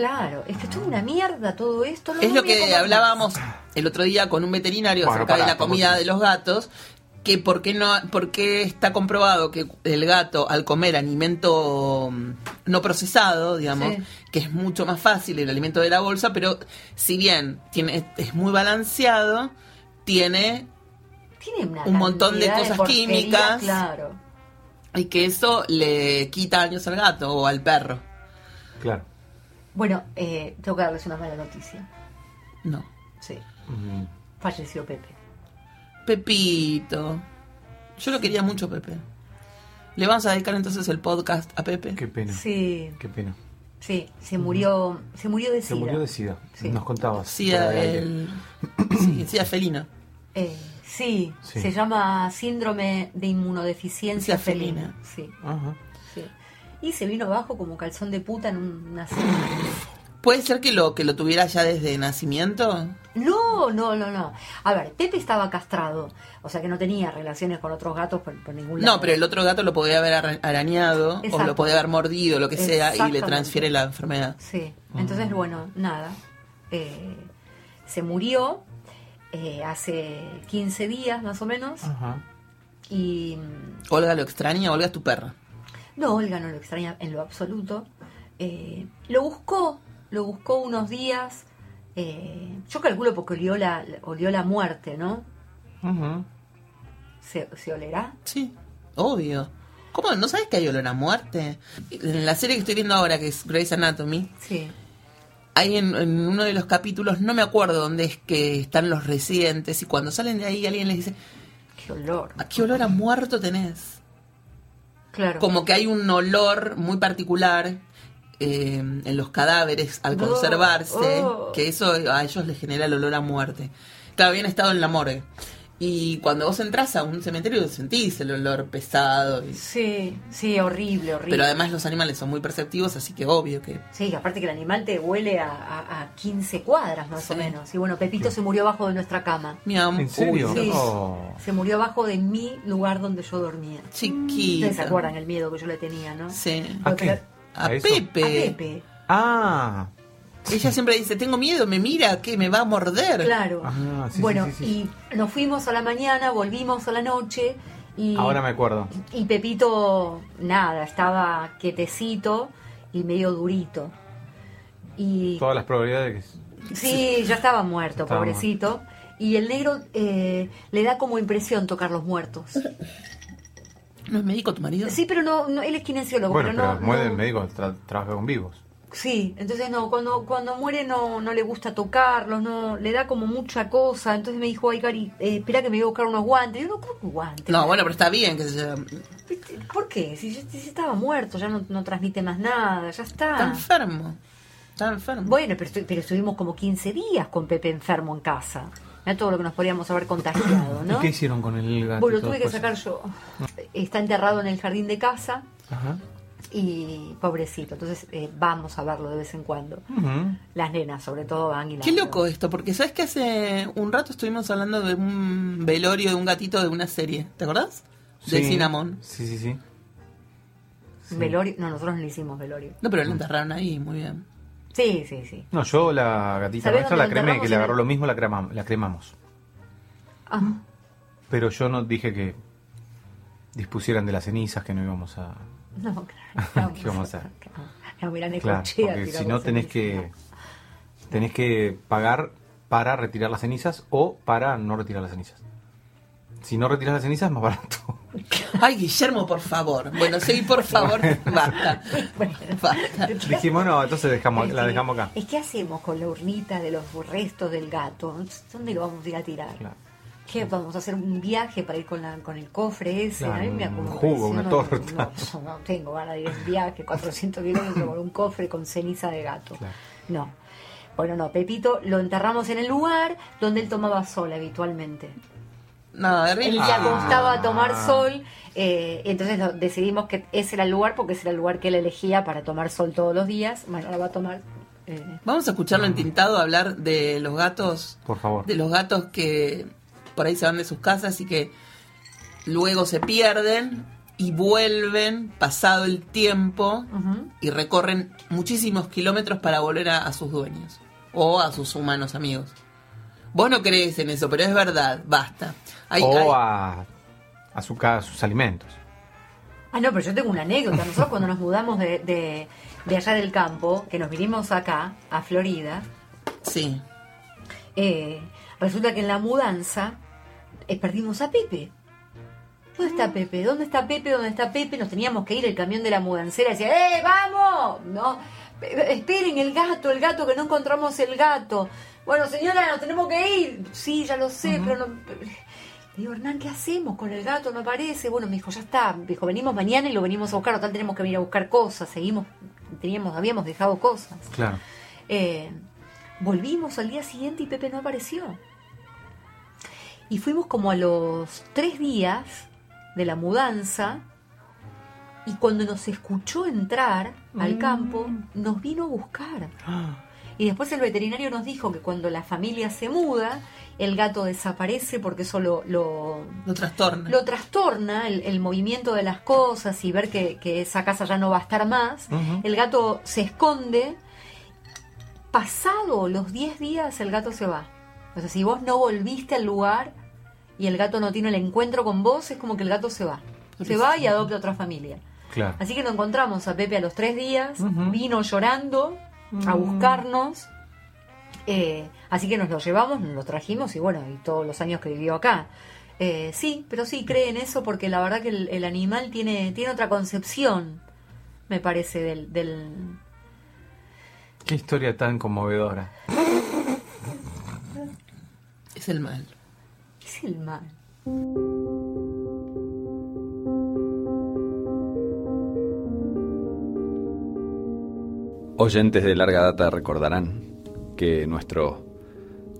Claro, es que esto es una mierda todo esto. no Es lo que comer hablábamos el otro día con un veterinario Bueno, acerca de la comida ¿cómo se- de los gatos. Que por qué no, por qué está comprobado que el gato al comer alimento mm, no procesado, digamos, Sí. que es mucho más fácil el alimento de la bolsa, pero si bien tiene, es muy balanceado, tiene Tiene una un montón de cosas químicas. Claro. y que eso le quita años al gato o al perro. Claro. Bueno, eh, tengo que darles una mala noticia. No. Sí, Mm, falleció Pepe. Pepito. Yo lo quería mucho, Pepe. Le vamos a dedicar entonces el podcast a Pepe. Qué pena. Sí, Qué pena. sí, se murió, se murió de Se sida. murió de SIDA. Sí. Nos contabas. Sí, fuera de aire. el... sí, sí, a felina. Eh, sí, Sí. se llama síndrome de inmunodeficiencia Sí, felina. felina. Sí, Ajá. Y se vino abajo como calzón de puta en un- una cena. ¿Puede ser que lo que lo tuviera ya desde nacimiento? No, no, no, no. A ver, Pepe estaba castrado, o sea que no tenía relaciones con otros gatos por, por ningún lado. No, pero el otro gato lo podía haber ara- arañado o lo podía haber mordido, lo que sea, y le transfiere la enfermedad. Sí, entonces, bueno, nada. Eh, se murió eh, hace 15 días más o menos. Ajá. Y mm, Olga lo extraña, Olga es tu perra. No, Olga no lo extraña en lo absoluto. Eh, lo buscó, lo buscó unos días. eh, yo calculo porque olió la, olió la muerte, ¿no? ¿Se, se olerá? Sí, obvio. ¿Cómo? ¿No sabes que hay olor a muerte? En la serie que estoy viendo ahora, que es Grey's Anatomy, Sí. hay en, en uno de los capítulos, no me acuerdo dónde es que están los residentes, y cuando salen de ahí alguien les dice, Qué olor. ¿a qué olor a muerto tenés? Claro. Como que hay un olor muy particular eh, en los cadáveres al Oh, conservarse, oh. que eso a ellos les genera el olor a muerte. Claro, habían estado en la morgue. Y cuando vos entras a un cementerio sentís el olor pesado. y- Sí, sí, horrible, horrible. Pero además los animales son muy perceptivos, así que obvio que... Sí, aparte que el animal te huele a, a, a 15 cuadras más Sí. o menos. Y bueno, Pepito se murió abajo de nuestra cama. Miau, ¿En serio? Sí. Oh. Se murió abajo de mi lugar donde yo dormía. chiquita. Ustedes se acuerdan el miedo que yo le tenía, ¿no? Sí. ¿A qué? A. Pepe. A Pepe. Ah, Ella siempre dice, tengo miedo, me mira, que me va a morder. Claro. Ah, sí, bueno, sí, sí, sí. y nos fuimos a la mañana, volvimos a la noche y, ahora me acuerdo. y Pepito, nada, estaba quietecito y medio durito. Y Todas las probabilidades que... Sí, ya estaba muerto, Estaba pobrecito. Y el negro eh, le da como impresión tocar los muertos. ¿No es médico tu marido? Sí, pero no, no él es kinesiólogo. Bueno, pero pero no, muere no- el médico, tra- trabaja con vivos. Sí, entonces no, cuando, cuando muere no, no le gusta tocarlos, no, le da como mucha cosa. Entonces me dijo, ay, Cari, eh, espera que me voy a buscar unos guantes. Y yo, no, ¿cómo que guantes? No, bueno, pero está bien que se. ¿Por qué? Si, ya- si estaba muerto, ya no, no transmite más nada, ya Está está. enfermo. Está enfermo. Bueno, pero, estu- pero estuvimos como 15 días con Pepe enfermo en casa. Era todo lo que nos podríamos haber contagiado, ¿no? ¿Y qué hicieron con el gato? Bueno, todo tuve que sacar yo. Está enterrado en el jardín de casa Ajá. Y pobrecito. Entonces eh, vamos a verlo de vez en cuando. Las nenas, sobre todo, van y la Qué loco esto, porque sabes que hace un rato estuvimos hablando de un velorio de un gatito de una serie, ¿te acordás? De Sí. Cinnamon. Sí, sí, sí. Velorio. No, nosotros no le hicimos velorio. No, pero lo enterraron ahí, muy bien. Sí, sí, sí. No, yo la gatita ¿Sabés nuestra la cremé, que le agarró el- lo mismo, la, cremam- la cremamos. Ah, Pero yo no dije que dispusieran de las cenizas, que no íbamos a... no, claro. ¿Qué vamos a hacer? No, mirá, Claro, porque si no tenés que tenés que pagar para retirar las cenizas o para no retirar las cenizas. Si no retiras las cenizas es más barato. Ay, Guillermo, por favor. Bueno, sí, por favor, basta. Basta. Dijimos, no, entonces dejamos, Es la que- dejamos acá. Es que hacemos con la urnita de los restos del gato. ¿Dónde lo vamos a ir a tirar? Claro. ¿Qué? ¿Vamos a hacer un viaje para ir con, la, con el cofre ese? Claro, a mí me un jugo, una no, torta. No, no, tengo ganas de ir en viaje, 400 kilómetros con un cofre con ceniza de gato. Claro. No. Bueno, no, Pepito lo enterramos en el lugar donde él tomaba sol habitualmente. No, Él Henry. se acostaba a tomar Ah. sol, eh, entonces lo- decidimos que ese era el lugar porque ese era el lugar que él elegía para tomar sol todos los días. Bueno, ahora va a tomar. eh, Vamos a escucharlo en Tintado hablar de los gatos, Por favor. de los gatos que por ahí se van de sus casas y que luego se pierden y vuelven pasado el tiempo y recorren muchísimos kilómetros para volver a, a sus dueños o a sus humanos amigos. Vos no crees en eso, pero es verdad, basta. Hay- o hay- a, a su casa, sus alimentos. Ah, no, pero yo tengo una anécdota. Nosotros cuando nos mudamos de, de, de allá del campo, que nos vinimos acá, a Florida, Sí, eh, resulta que en la mudanza eh, perdimos a Pepe. ¿Dónde está Pepe? ¿Dónde está Pepe? ¿Dónde está Pepe? Nos teníamos que ir, el camión de la mudancera decía, ¡eh, vamos! No, "Pe- esperen el gato, el gato, que no encontramos el gato. Bueno, señora, nos tenemos que ir. Sí, ya lo sé, pero no... Le digo, Hernán, ¿qué hacemos con el gato? No aparece. Bueno, me dijo, ya está. Me dijo, venimos mañana y lo venimos a buscar. Total, tenemos que venir a buscar cosas. Seguimos, teníamos, habíamos dejado cosas. Claro. Eh, volvimos al día siguiente y Pepe no apareció. Y fuimos como a los tres días de la mudanza y cuando nos escuchó entrar al campo, nos vino a buscar. Y después el veterinario nos dijo que cuando la familia se muda, el gato desaparece porque eso lo, lo, Lo trastorna. lo trastorna el, el movimiento de las cosas y ver que, que esa casa ya no va a estar más. El gato se esconde. Pasado los 10 días, el gato se va. O sea, si vos no volviste al lugar y el gato no tiene el encuentro con vos, es como que el gato se va. Se va y adopta otra familia. Claro. Así que nos encontramos a Pepe a los tres días, vino llorando a buscarnos. eh, así que nos lo llevamos, nos lo trajimos y bueno, y todos los años que vivió acá. Eh, sí, pero sí, cree en eso porque la verdad que el, el animal tiene, tiene otra concepción, me parece, del, del... Qué historia tan conmovedora. Es el mal. Mal. Oyentes de larga data recordarán que nuestro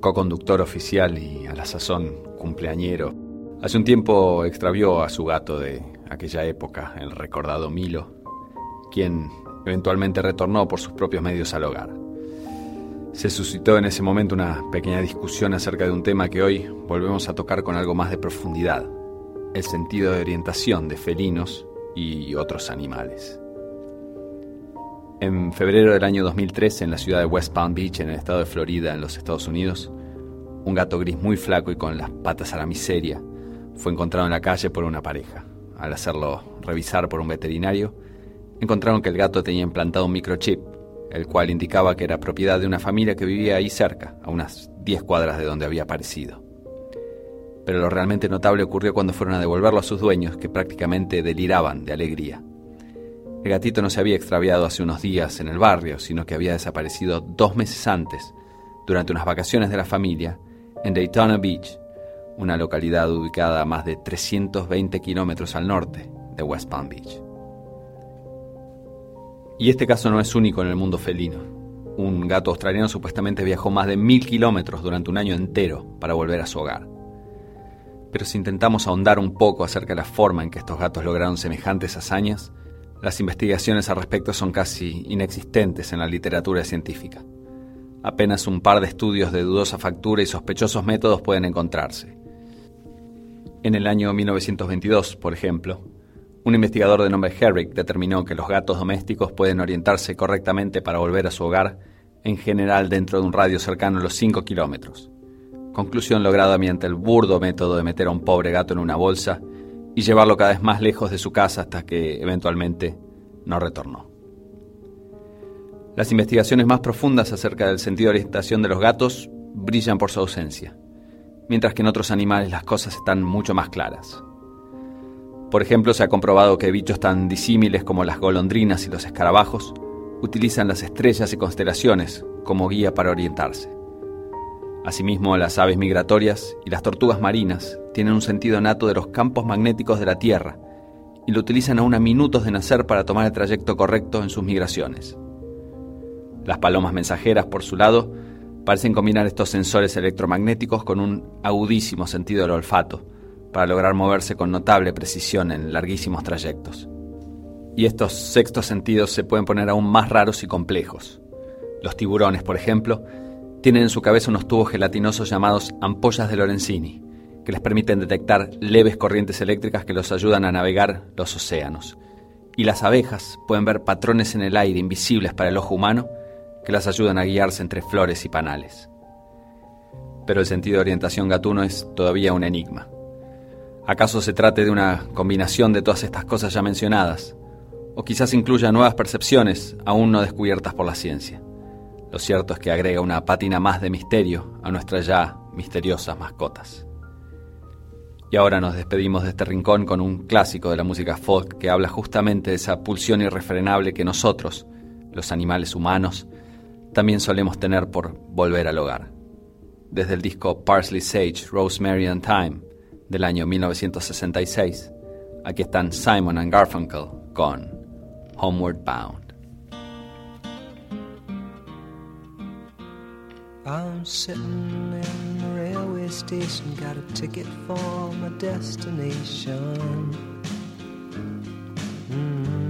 co-conductor oficial y a la sazón cumpleañero hace un tiempo extravió a su gato de aquella época, el recordado Milo, quien eventualmente retornó por sus propios medios al hogar. Se suscitó en ese momento una pequeña discusión acerca de un tema que hoy volvemos a tocar con algo más de profundidad, el sentido de orientación de felinos y otros animales. En febrero del año 2013, en la ciudad de West Palm Beach, en el estado de Florida, en los Estados Unidos, un gato gris muy flaco y con las patas a la miseria fue encontrado en la calle por una pareja. Al hacerlo revisar por un veterinario, encontraron que el gato tenía implantado un microchip, el cual indicaba que era propiedad de una familia que vivía ahí cerca, a unas 10 cuadras de donde había aparecido. Pero lo realmente notable ocurrió cuando fueron a devolverlo a sus dueños, que prácticamente deliraban de alegría. El gatito no se había extraviado hace unos días en el barrio, sino que había desaparecido dos meses antes, durante unas vacaciones de la familia, en Daytona Beach, una localidad ubicada a más de 320 kilómetros al norte de West Palm Beach. Y este caso no es único en el mundo felino. Un gato australiano supuestamente viajó más de mil kilómetros durante un año entero para volver a su hogar. Pero si intentamos ahondar un poco acerca de la forma en que estos gatos lograron semejantes hazañas, las investigaciones al respecto son casi inexistentes en la literatura científica. Apenas un par de estudios de dudosa factura y sospechosos métodos pueden encontrarse. En el año 1922, por ejemplo, un investigador de nombre Herrick determinó que los gatos domésticos pueden orientarse correctamente para volver a su hogar, en general dentro de un radio cercano a los 5 kilómetros. Conclusión lograda mediante el burdo método de meter a un pobre gato en una bolsa y llevarlo cada vez más lejos de su casa hasta que eventualmente no retornó. Las investigaciones más profundas acerca del sentido de orientación de los gatos brillan por su ausencia, mientras que en otros animales las cosas están mucho más claras. Por ejemplo, se ha comprobado que bichos tan disímiles como las golondrinas y los escarabajos utilizan las estrellas y constelaciones como guía para orientarse. Asimismo, las aves migratorias y las tortugas marinas tienen un sentido nato de los campos magnéticos de la Tierra y lo utilizan aún a minutos de nacer para tomar el trayecto correcto en sus migraciones. Las palomas mensajeras, por su lado, parecen combinar estos sensores electromagnéticos con un agudísimo sentido del olfato, para lograr moverse con notable precisión en larguísimos trayectos. Y estos sextos sentidos se pueden poner aún más raros y complejos. Los tiburones, por ejemplo, tienen en su cabeza unos tubos gelatinosos llamados ampollas de Lorenzini, que les permiten detectar leves corrientes eléctricas que los ayudan a navegar los océanos. Y las abejas pueden ver patrones en el aire invisibles para el ojo humano que las ayudan a guiarse entre flores y panales. Pero el sentido de orientación gatuno es todavía un enigma. ¿Acaso se trate de una combinación de todas estas cosas ya mencionadas? O quizás incluya nuevas percepciones aún no descubiertas por la ciencia. Lo cierto es que agrega una pátina más de misterio a nuestras ya misteriosas mascotas. Y ahora nos despedimos de este rincón con un clásico de la música folk que habla justamente de esa pulsión irrefrenable que nosotros, los animales humanos, también solemos tener por volver al hogar. Desde el disco Parsley Sage, Rosemary and Thyme, del año 1966. Aquí están Simon and Garfunkel con Homeward Bound. I'm sitting in the railway station, got a ticket for my destination. Mm.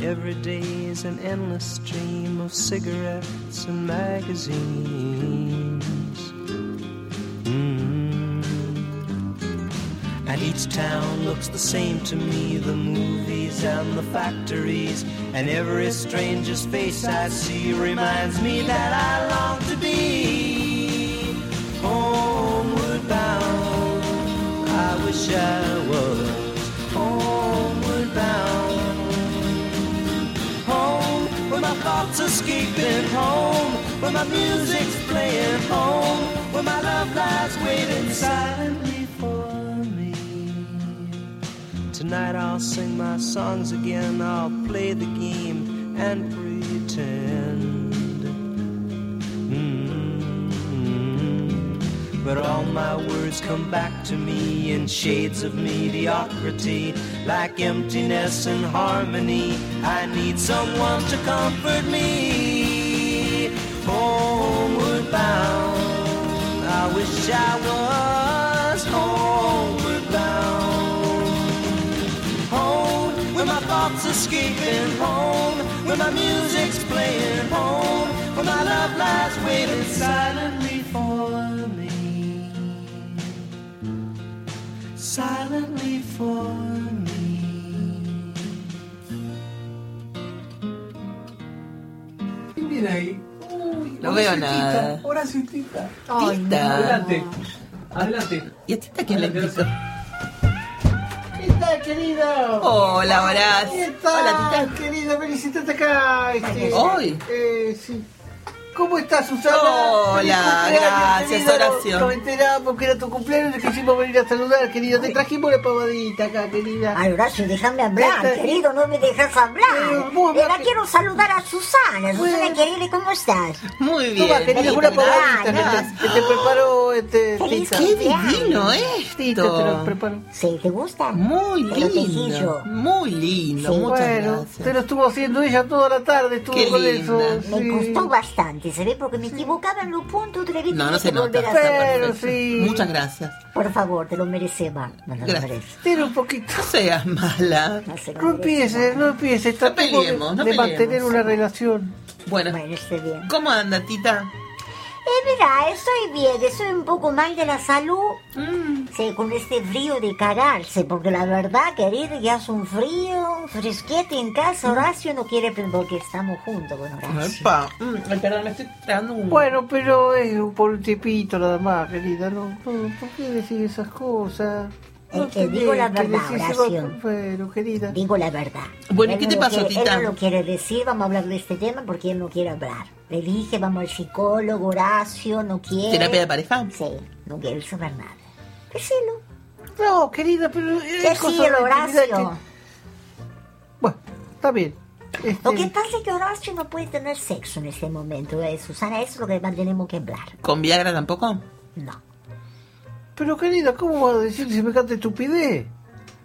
Every day is an endless stream of cigarettes and magazines. Mm. And each town looks the same to me the movies and the factories. And every stranger's face I see reminds me that I long to be homeward bound. I wish I was thoughts escaping home, where my music's playing home, where my love lies waiting silently for me. Tonight I'll sing my songs again, I'll play the game and pretend. But all my words come back to me in shades of mediocrity, like emptiness and harmony. I need someone to comfort me. Homeward bound, I wish I was homeward bound. Home, where my thoughts escaping home, where my music's playing home, where my love lies waiting silently Silently for me. ¿Quién viene ahí? Uy, No veo nada. Tita, Horacio Tita. Tita. Adelante. Adelante. ¿Y a Tita quién le invitó? ¿Qué tal, querida? Hola, Horacio. ¿Qué tal, Hola, Tita. querida? Felicitate acá. Este, ¿Hoy? Eh, sí. ¿Cómo estás, Susana? Hola, gracias. Horacio. Nos enteramos que era tu cumpleaños y quisimos venir a saludar, querida. Te trajimos la pavadita acá, querida. Ay, Horacio, déjame hablar, querido, no me dejas hablar. Pero Eh, quiero saludar a Susana. Susana, querida, ¿cómo estás? Muy bien. Toma, querida, una pavadita que te, que te preparó este, Feliz. Qué divino Tita, te esto. lo preparó. Sí, ¿te gusta? Muy Te lindo. Muy lindo. Sí. Muchas Bueno, gracias. te lo estuvo haciendo ella toda la tarde, estuvo Qué con linda. eso. Me sí. costó bastante, ¿se ve? Porque me equivocaba en los puntos, otra vez No, no se que nota. a. Pero sí. Muchas gracias. Por favor, te lo mereces más. No te lo mereces. Tiene un poquito. No seas mala. No se No empieces, no empieces. Tratemos de- peleemos, no de, peleemos. mantener una relación. Bueno, Bueno, está bien. ¿cómo anda, Tita? Eh, mira, estoy bien, estoy un poco mal de la salud. Mm. Sí, con este frío de cagarse, porque la verdad, querido, ya hace un frío, fresquete en casa. Horacio no quiere, porque estamos juntos con Horacio. Epa. Mm, ay, perdón, me estoy tragando un... Bueno, pero es por un tipito nada más, querida. No, no, ¿Por qué decir esas cosas? Es que digo la verdad, Horacio. Bueno, querida. Digo la verdad. Bueno, ¿y qué no te lo pasó, quiere- Tita? Él no lo quiere decir, vamos a hablar de este tema porque él no quiere hablar. Le dije, vamos al psicólogo, Horacio, no quiere. ¿Terapia de pareja? Sí, no quiere saber nada. Decilo. No, querida, pero de intimidad Horacio. que- Bueno, está bien. Este, Lo que pasa es que Horacio no puede tener sexo en este momento, ¿eh? Susana, eso es lo que tenemos que hablar. ¿Con Viagra tampoco? No. Pero querida, ¿cómo vas a decir semejante estupidez?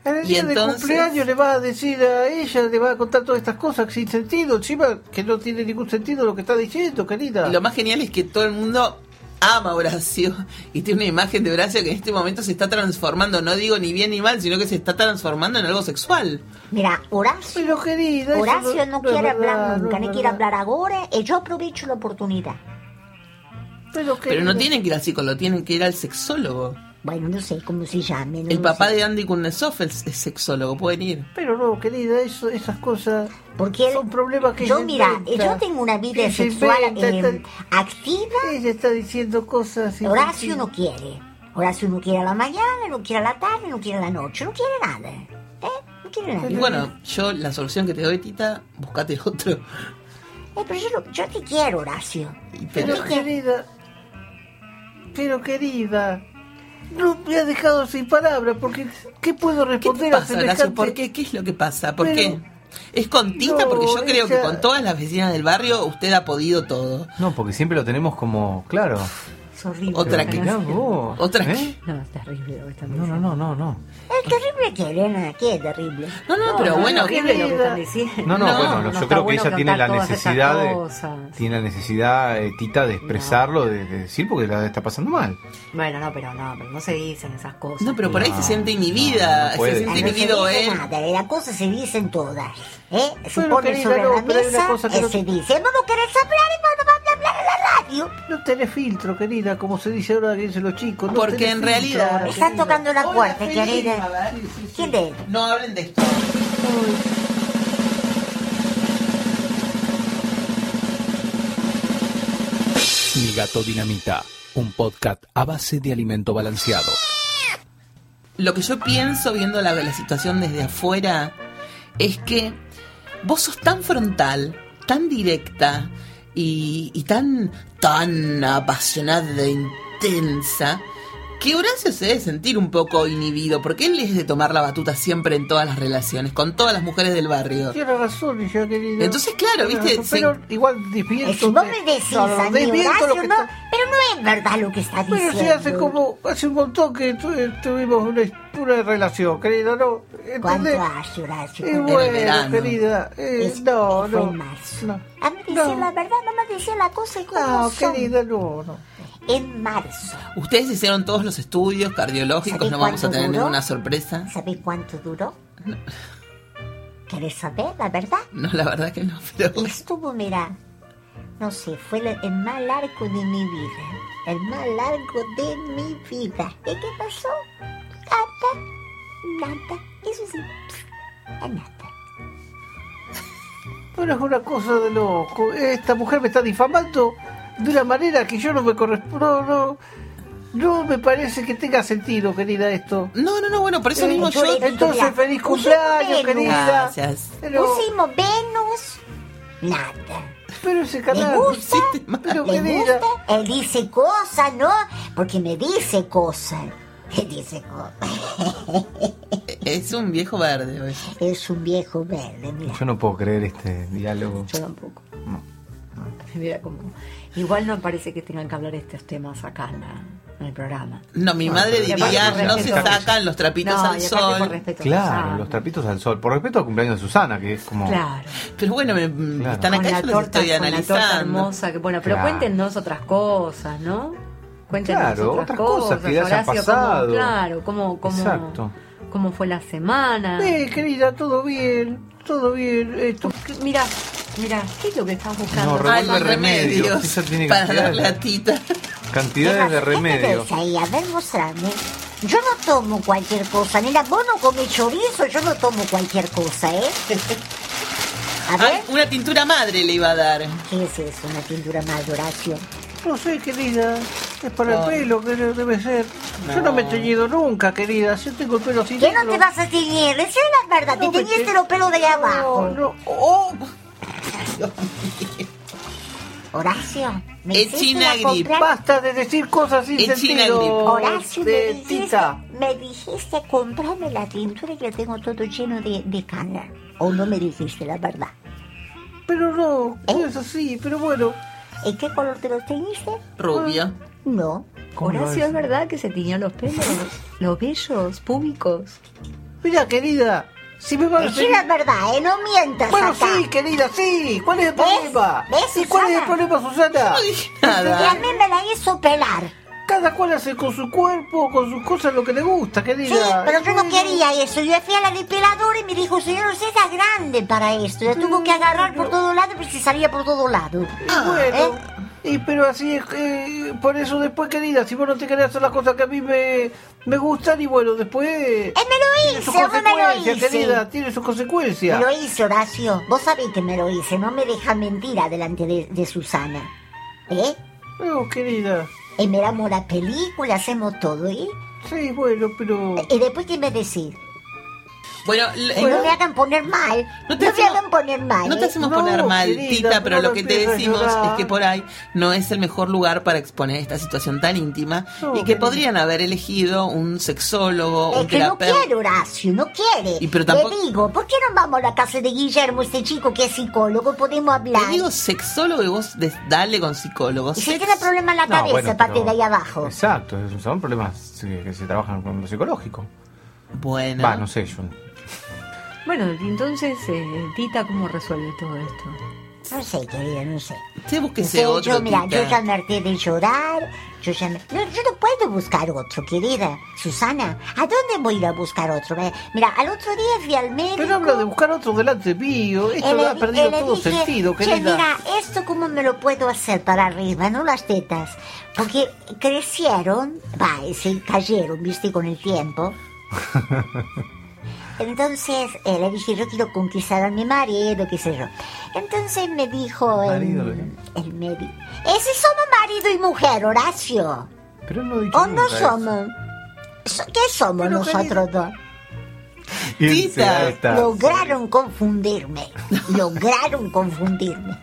En el Y día entonces- de cumpleaños le vas a decir a ella, le vas a contar todas estas cosas sin sentido, encima que no tiene ningún sentido lo que está diciendo, querida. Y lo más genial es que todo el mundo ama a Horacio y tiene una imagen de Horacio que en este momento se está transformando, no digo ni bien ni mal, sino que se está transformando en algo sexual. Mira, Horacio, Pero querida, Horacio no, quiere verdad, hablar no nunca, es no quiere hablar ahora y yo aprovecho la oportunidad. Pero, Pero no tienen que ir al psicólogo, tienen que ir al sexólogo. Bueno, no sé cómo se llame. no El papá sé. de Andy Kurnesov es, es sexólogo, pueden ir. Pero no, querida, eso, esas cosas Porque él- son problemas que yo, ella mira, inventa. yo tengo una vida sexual inventa, eh, está- activa. Ella está diciendo cosas. Horacio no quiere. Horacio no quiere a la mañana, no quiere a la tarde, no quiere a la noche, no quiere nada. ¿Eh? No quiere nada. Y bueno, yo la solución que te doy, Tita, buscate otro. Eh, pero yo, lo- yo te quiero, Horacio. Pero pero- querida, pero querida, no me has dejado sin palabras porque ¿qué puedo ¿Qué responder te a pasa? Horacio? ¿Por qué? ¿Qué es lo que pasa? ¿Por Pero- qué? Es con Tita No, porque yo creo que con todas las vecinas del barrio usted ha podido todo. No, porque siempre lo tenemos como, claro. Es horrible. Otra que que- vos, Otra ¿eh? No, es terrible lo que están No, no, diciendo. no, no, no. Es terrible que Elena, ¿qué es terrible? No, no, pero no, bueno, horrible lo que están diciendo. No, no, No, bueno, no yo creo que ella tiene la necesidad de, tiene la necesidad, eh, Tita, de expresarlo, de, de decir porque la está pasando mal. Bueno, no, pero no, pero no se dicen esas cosas. No, pero por ahí No, se siente no, inhibida, no se siente Ah, no inhibido él. las cosas se dicen todas. ¿eh? Se Bueno, pone querida, sobre no, la mesa, que eh, no- se dice, vos no querés hablar y a en la radio. No tenés filtro, querida, como se dice ahora que dicen los chicos. no Porque en filtro realidad- Me están querida. tocando la puerta, querida. ¿Quién es? No hablen de esto. Mi gato dinamita, un podcast a base de alimento balanceado. Lo que yo pienso viendo la, la situación desde afuera es que vos sos tan frontal, tan directa y, y tan, tan apasionada e intensa que Horacio se debe sentir un poco inhibido porque él es de tomar la batuta siempre en todas las relaciones, con todas las mujeres del barrio. Tiene razón, ella, querida. Entonces, claro, viste, razón, se- Pero igual. Eh, Si vos me decís no, no, a mí, desmiento lo Horacio, que no, está- pero no es verdad lo que está Pero diciendo. si hace como, hace un montón que tu- tuvimos una, una relación, querida, ¿no? ¿Cuánto ¿Entendés? hace, Horacio? El bueno, verano. querida, eh, Es- no, no. en marzo. No, A mí decir No. la verdad, no me decía la cosa y como no son. querida, no, no. En marzo. Ustedes hicieron todos los estudios cardiológicos, ¿Sabés no vamos a tener duró? ninguna sorpresa. ¿Sabés cuánto duró? ¿Querés saber la verdad? No, la verdad que no, pero... Estuvo, mira, no sé, fue el, más largo de mi vida. El más largo de mi vida. ¿Y qué pasó? Nada, nada. Eso sí, nada. Pero es una cosa de loco. Esta mujer me está difamando de una manera que yo no me corresponde. No, no, no me parece que tenga sentido, querida, esto. No, no, no, bueno, por eso Eh, mismo yo Entonces, Mira, feliz cumpleaños, querida. Gracias. Pero, Pusimos Venus, nada. pero ese ¿Le canal. gusta? Pero, ¿Le querida. gusta? Él dice cosas, ¿no? Porque me dice cosas. Él dice cosas. Es un viejo verde. oye. Es un viejo verde, mira. Yo no puedo creer este diálogo. Yo tampoco. Mira como. Igual no parece que tengan que hablar estos temas acá en, la- en el programa. No, mi madre diría, no se sacan los trapitos No, al sol. Claro, los trapitos al sol. Por respeto al cumpleaños de Susana, que es como. Claro. Pero bueno, me, Claro. están acá, yo los torta, estoy con la torta analizando. hermosa. Que, bueno, pero Claro. cuéntenos otras cosas, ¿no? Cuéntenos Claro, otras, otras cosas que hayan Horacio, cómo- pasado. claro, cómo, cómo, Exacto. cómo fue la semana. Eh, querida, todo bien, todo bien. Esto. Mira, mira, ¿qué es lo que estás buscando? No, revuelve Algo remedios. Esa tiene para cantidades darle de- a Tita. Cantidades de ¿Qué remedios. ahí? A ver, mostrame. Yo no tomo cualquier cosa. Mira, vos no comes chorizo, yo no tomo cualquier cosa, ¿eh? A ver, Ay, una tintura madre le iba a dar. ¿qué es eso? Una pintura más, Horacio. No sé, querida. Es para el pelo, que debe ser. Yo no me he teñido nunca, querida. Yo tengo el pelo así ¿Qué no te vas a teñir? Es la verdad. No te teñiste te- los pelos de allá abajo. No, no. Oh, Horacio, me Es hiciste China ir a Grip. comprar- basta de decir cosas sin Es sentido. Horacio, me de dijiste, Tita. me dijiste comprarme la tintura y la tengo todo lleno de, de cana. ¿O no me dijiste la verdad? Pero no, ¿Eh? no es así. Pero bueno. ¿En qué color te los teñiste? Rubio. No. ¿cómo lo Horacio, es? ¿es verdad que se tiñó los pelos? los vellos públicos. Mira, querida. Si me van a Decí la verdad, ¿eh? No mientas Bueno, acá. sí, querida, sí. ¿Cuál es el ¿Ves? problema? ¿Ves, ¿Y cuál es el problema, Susana? No a mí me la hizo pelar. Cada cual hace con su cuerpo, con sus cosas lo que le gusta, querida. Sí, pero yo no quería eso. Yo fui a la depiladora y me dijo, señor, usted está grande para esto. La tuvo que agarrar por todos lados, pero se salía por todos lados. Y bueno, ¿Eh? Y pero así es, eh, por eso después, querida, si vos no te querés hacer las cosas que a mí me, me gustan, y bueno, después... Él me lo hombre, me lo hice. querida, tiene sus consecuencias. Me lo hice, Horacio. Vos sabés que me lo hice. No me deja mentir delante de, de Susana. ¿Eh? No, querida, Y miramos la película, hacemos todo, ¿eh? sí, bueno, pero... Y después, ¿qué me decís? Bueno, le- no me hagan poner mal. No No, te me hacemos- hagan poner mal. No te ¿eh? hacemos No, poner mal, querida, Tita, pero no lo que te decimos llorar. es que por ahí no es el mejor lugar para exponer esta situación tan íntima No, y que querida. podrían haber elegido un sexólogo, Es un que no terapeuta. quiere, Horacio, no quiere. Y pero tampoco- Le digo, ¿por qué no vamos a la casa de Guillermo, este chico que es psicólogo? Podemos hablar. Te digo sexólogo y vos des- dale con psicólogo. y Sex- tiene problema en la No, cabeza, bueno, parte pero- de ahí abajo. Exacto, son problemas que se trabajan con lo psicológico. Bueno, Va, no sé, yo. Bueno, y entonces, eh, Tita, ¿cómo resuelve todo esto? No sé, querida, no sé. No búsquese sé, otro, yo, mira, Tita. yo ya me harté de llorar. Yo ya me... no, yo no puedo buscar otro, querida. Susana, ¿a dónde voy a ir a buscar otro? Eh, Mira, al otro día fui al médico. Pero habla de buscar otro delante mío. Esto le ha di- perdido le todo dije, sentido, "Che, querida. mira, esto cómo me lo puedo hacer para arriba, no las tetas. Porque crecieron, va, y se cayeron, viste, con el tiempo. Entonces eh, le dije, yo quiero conquistar a mi marido, qué sé yo. Entonces me dijo el, Marido, el médico, ese somos marido y mujer, Horacio. Pero no dicho ¿O no eso. somos? So- ¿Qué somos Pero, nosotros dos? ¿Quién Tita? Lograron confundirme. Lograron confundirme.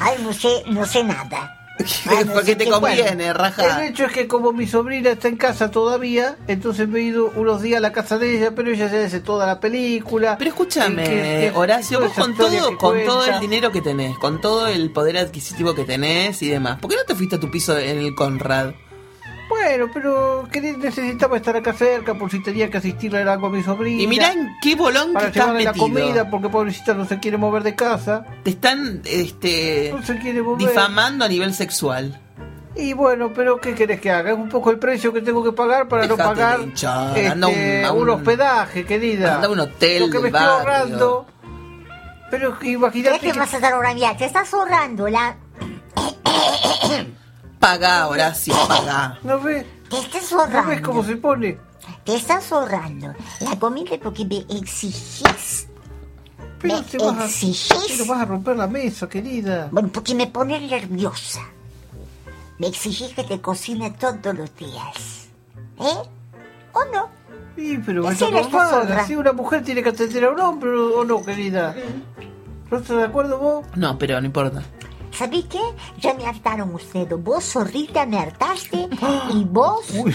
Ay, no sé, no sé nada. No Porque te conviene, El raja. hecho es que como mi sobrina está en casa todavía, entonces me he ido unos días a la casa de ella, pero ella ya hace toda la película. Pero escúchame, Y que- que- Horacio, vos con todo, con todo el dinero que tenés, con todo el poder adquisitivo que tenés y demás, ¿por qué no te fuiste a tu piso en el Conrad? Bueno, pero que necesitaba estar acá cerca por si tenía que asistirle a algo a mi sobrina. Y mirá en qué bolón que para estás llevarle la metido. comida, porque pobrecita no se quiere mover de casa. Te están este, No se quiere mover. difamando a nivel sexual. Y bueno, pero ¿qué querés que haga? Es un poco el precio que tengo que pagar para no pagar hinchar, este, anda un- a un, un- hospedaje, querida. anda a un hotel Lo que me estoy barrio. ahorrando. Pero ¿Qué imagínate te que... vas a dar ahora? Mira, te estás ahorrando la... Pagá, Horacio, pagá. ¿No ves? Te estás ¿No ahorrando. ves cómo se pone? Te estás ahorrando la comida porque me exigís. Pero ¿Me te vas, a, pero vas a romper la mesa, querida. Bueno, porque me pones nerviosa. Me exigís que te cocine todos los días. ¿Eh? ¿O no? Sí, pero la normal. zorra. Así una mujer tiene que atender a un hombre o no, querida. ¿No estás de acuerdo vos? No, pero no importa. ¿Sabés qué? Ya me hartaron ustedes. Vos, zorrita, me hartaste. Y vos... Uy,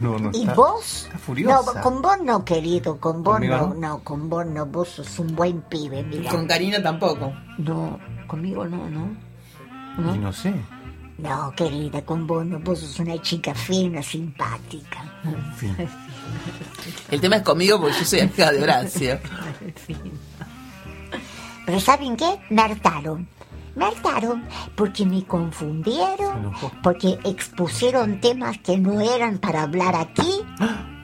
no, no ¿Y está. vos? está furiosa. No, con vos no, querido, con vos ¿Conmigo no, no? no, con vos no, vos sos un buen pibe, mira. Con Karina tampoco. No, conmigo no, ¿no? Y no sé. No, querida, con vos no, vos sos una chica fina, simpática. En fin. El tema es conmigo porque yo soy amiga de Horacio. Pero ¿saben qué? Me hartaron. Me hartaron porque me confundieron, porque expusieron temas que no eran para hablar aquí.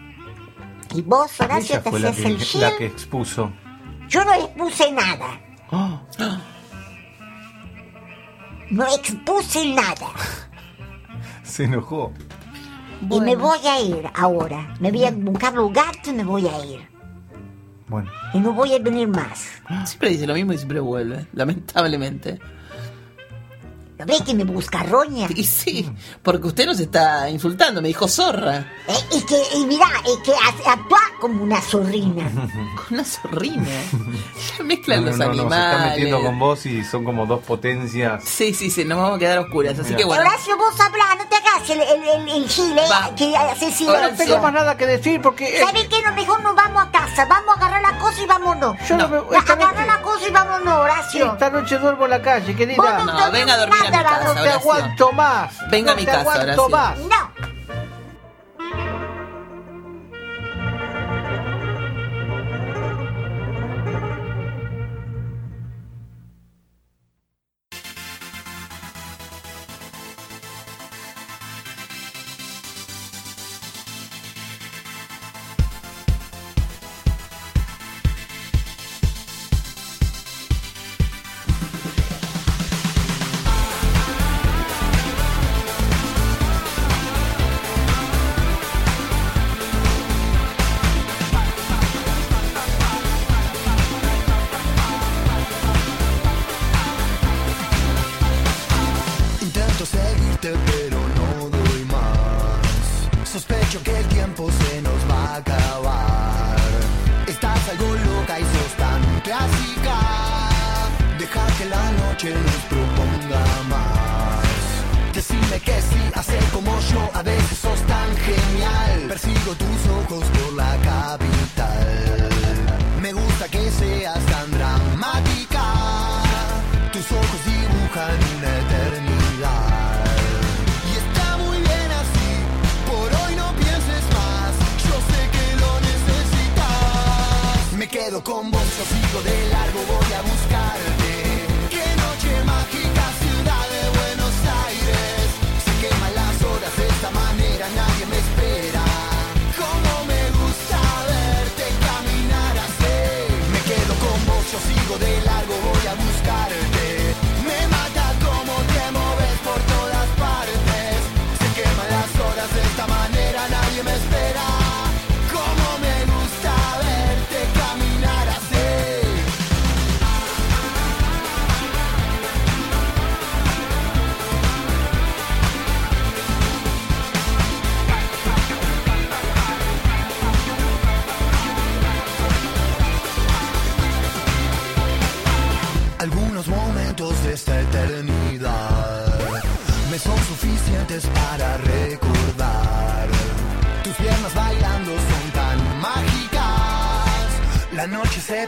Y vos, Horacio, te hacías el que, la que expuso. Yo no expuse nada. No expuse nada. se enojó. Y me voy a ir ahora. Me voy a buscar lugar y me voy a ir. Bueno, Y no voy a venir más. Siempre dice lo mismo y siempre vuelve, lamentablemente. ¿No ves que me busca roña? Y sí, porque usted nos está insultando, me dijo zorra. Eh, y que, y mira, es que actúa como una zorrina. Con una zorrina. Ya mezclan no, los no, no, se animales. está metiendo con vos y son como dos potencias. Sí, sí, sí, nos vamos a quedar a oscuras. Así Mira. que bueno. Horacio, vos hablá, no te hagas el, el, el, el gile Va. que No tengo más nada que decir porque... eh, ¿Sabes qué? No, mejor nos vamos a casa. Vamos a agarrar la cosa y vámonos. yo no, me... Va, esta, Agarra noche, la cosa y vámonos, Horacio. esta noche duermo en la calle, querida. No, venga a dormir a mi casa, No te aguanto más. Venga a mi casa. No.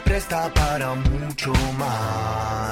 Presta para mucho más.